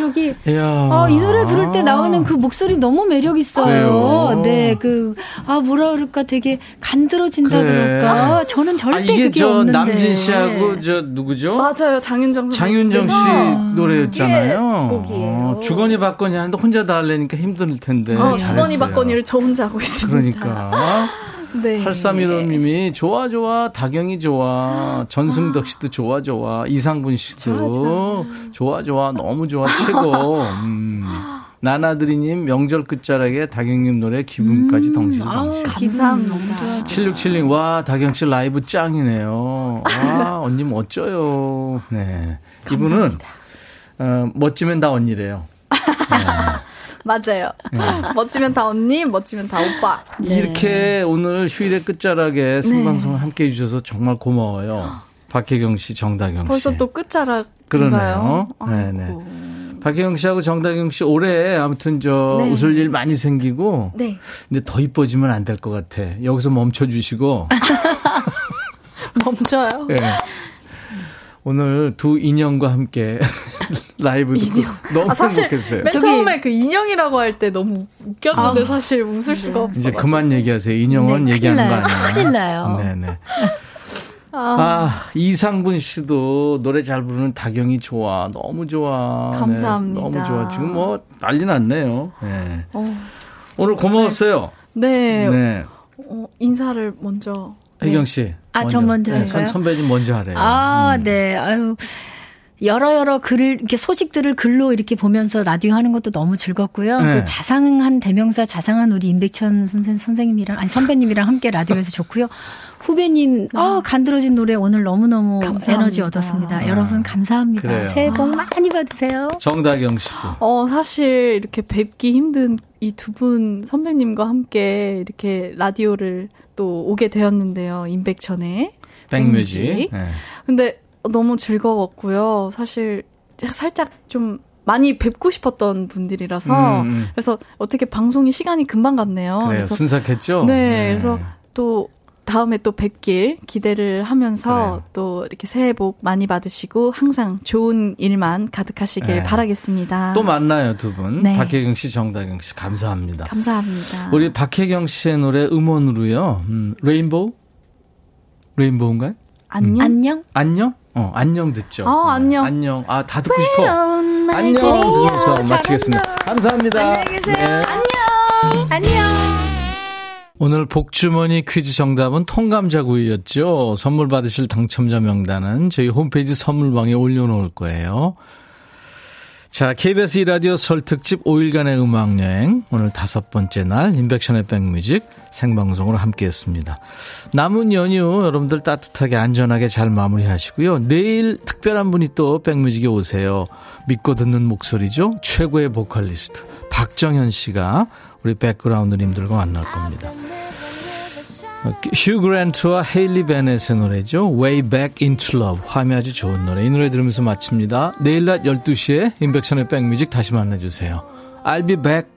저기. 아, 이 노래 부를 때 나오는 그 목소리 너무 매력 있어요. 네, 그, 아, 뭐라 그럴까 되게 간드러진다 그래. 그럴까. 저는 아, 절대 이게 그게 저 없는데. 남진 씨하고 저 누구죠? 맞아요, 장윤정 장윤정 씨 선배님께서 노래였잖아요. 듀엣곡이에요. 어, 주거니 받거니 하는데 혼자 다 하려니까 힘들 텐데. 어, 네. 주거니 받거니를 저 혼자 하고 있습니다. 그러니까. 네. 8315님이 좋아 좋아 다경이 좋아 전승덕 씨도 좋아 좋아 이상분 씨도 좋아 좋아 너무 좋아 최고 음. 나나드리님 명절 끝자락에 다경님 노래 기분까지 덩실 덩실 감사합니다. 7676, 와, 다경 씨 라이브 짱이네요. 와, 언니 멋져요. 네. 이분은, 어, 멋지면 다 언니래요. 맞아요. 멋지면 다 언니, 멋지면 다 오빠. 이렇게 오늘 휴일의 끝자락에 생방송을 함께 해주셔서 정말 고마워요. 박혜경 씨, 정다경 씨. 벌써 또 끝자락인가요? 그러네요. 네네. 아이고. 박혜경 씨하고 정다경 씨 올해 아무튼 저 네. 웃을 일 많이 생기고. 네. 근데 더 이뻐지면 안 될 것 같아. 여기서 멈춰 주시고. 멈춰요. 예. 오늘 두 인형과 함께 라이브 듣고 너무 아, 사실 행복했어요. 맨 저기- 처음에 그 인형이라고 할 때 너무 웃겼는데 아. 사실 웃을 수가 없어. 이제 그만 얘기하세요. 인형은 네, 얘기하는 큰일 거 나요. 아니에요. 큰일 나요. 네네. 아, 이상분 씨도 노래 잘 부르는 다경이 좋아. 너무 좋아. 네, 감사합니다. 너무 좋아. 지금 뭐 난리 났네요. 네. 어, 오늘 고마웠어요. 네. 네. 어, 인사를 먼저. 혜경 씨. 아, 저 먼저 네, 선, 할까요? 선배님 먼저 하래요. 아, 음. 네. 아유. 여러 여러 글을 이렇게 소식들을 글로 이렇게 보면서 라디오 하는 것도 너무 즐겁고요. 네. 그 자상한 대명사 자상한 우리 임백천 선생 선생님이랑 아니 선배님이랑 함께 라디오에서 좋고요. 후배님 아 간드러진 노래 오늘 너무 너무 감사합니다. 에너지 얻었습니다. 아, 여러분 감사합니다. 그래요. 새해 복 많이 받으세요. 정다경 씨도. 어, 사실 이렇게 뵙기 힘든 이 두 분 선배님과 함께 이렇게 라디오를 또 오게 되었는데요. 임백천의. 백뮤직. 백뮤직. 네. 근데 너무 즐거웠고요. 사실 살짝 좀 많이 뵙고 싶었던 분들이라서 음, 음. 그래서 어떻게 방송이 시간이 금방 갔네요. 그래요. 그래서 순삭했죠? 네, 그래서 또 다음에 또 뵙길 기대를 하면서 그래요. 또 이렇게 새해 복 많이 받으시고 항상 좋은 일만 가득하시길 네. 바라겠습니다. 또 만나요, 두 분. 네. 박혜경 씨, 정다경 씨. 감사합니다. 감사합니다. 우리 박혜경 씨의 노래 음원으로요. 음, 레인보우? 레인보우인가요? 안녕. 안녕. 안녕? 어, 안녕 듣죠. 어, 안녕. 안녕. 아, 다 듣고 싶어. 안녕. 안녕. 들으면서 마치겠습니다. 감사합니다. 안녕히 계세요. 안녕. 오늘 복주머니 퀴즈 정답은 통감자구이였죠. 선물 받으실 당첨자 명단은 저희 홈페이지 선물방에 올려놓을 거예요. 자, KBS 이라디오 설 특집 5일간의 음악여행. 오늘 다섯 번째 날, 인백션의 백뮤직 생방송으로 함께 했습니다. 남은 연휴 여러분들 따뜻하게 안전하게 잘 마무리 하시고요. 내일 특별한 분이 또 백뮤직에 오세요. 믿고 듣는 목소리죠. 최고의 보컬리스트. 박정현 씨가 우리 백그라운드님들과 만날 겁니다. 휴 그랜트와 헤일리 베넷의 노래죠. Way Back Into Love. 화음이 아주 좋은 노래. 이 노래 들으면서 마칩니다. 내일 낮 12시에 인백션의 백뮤직 다시 만나주세요. I'll be back.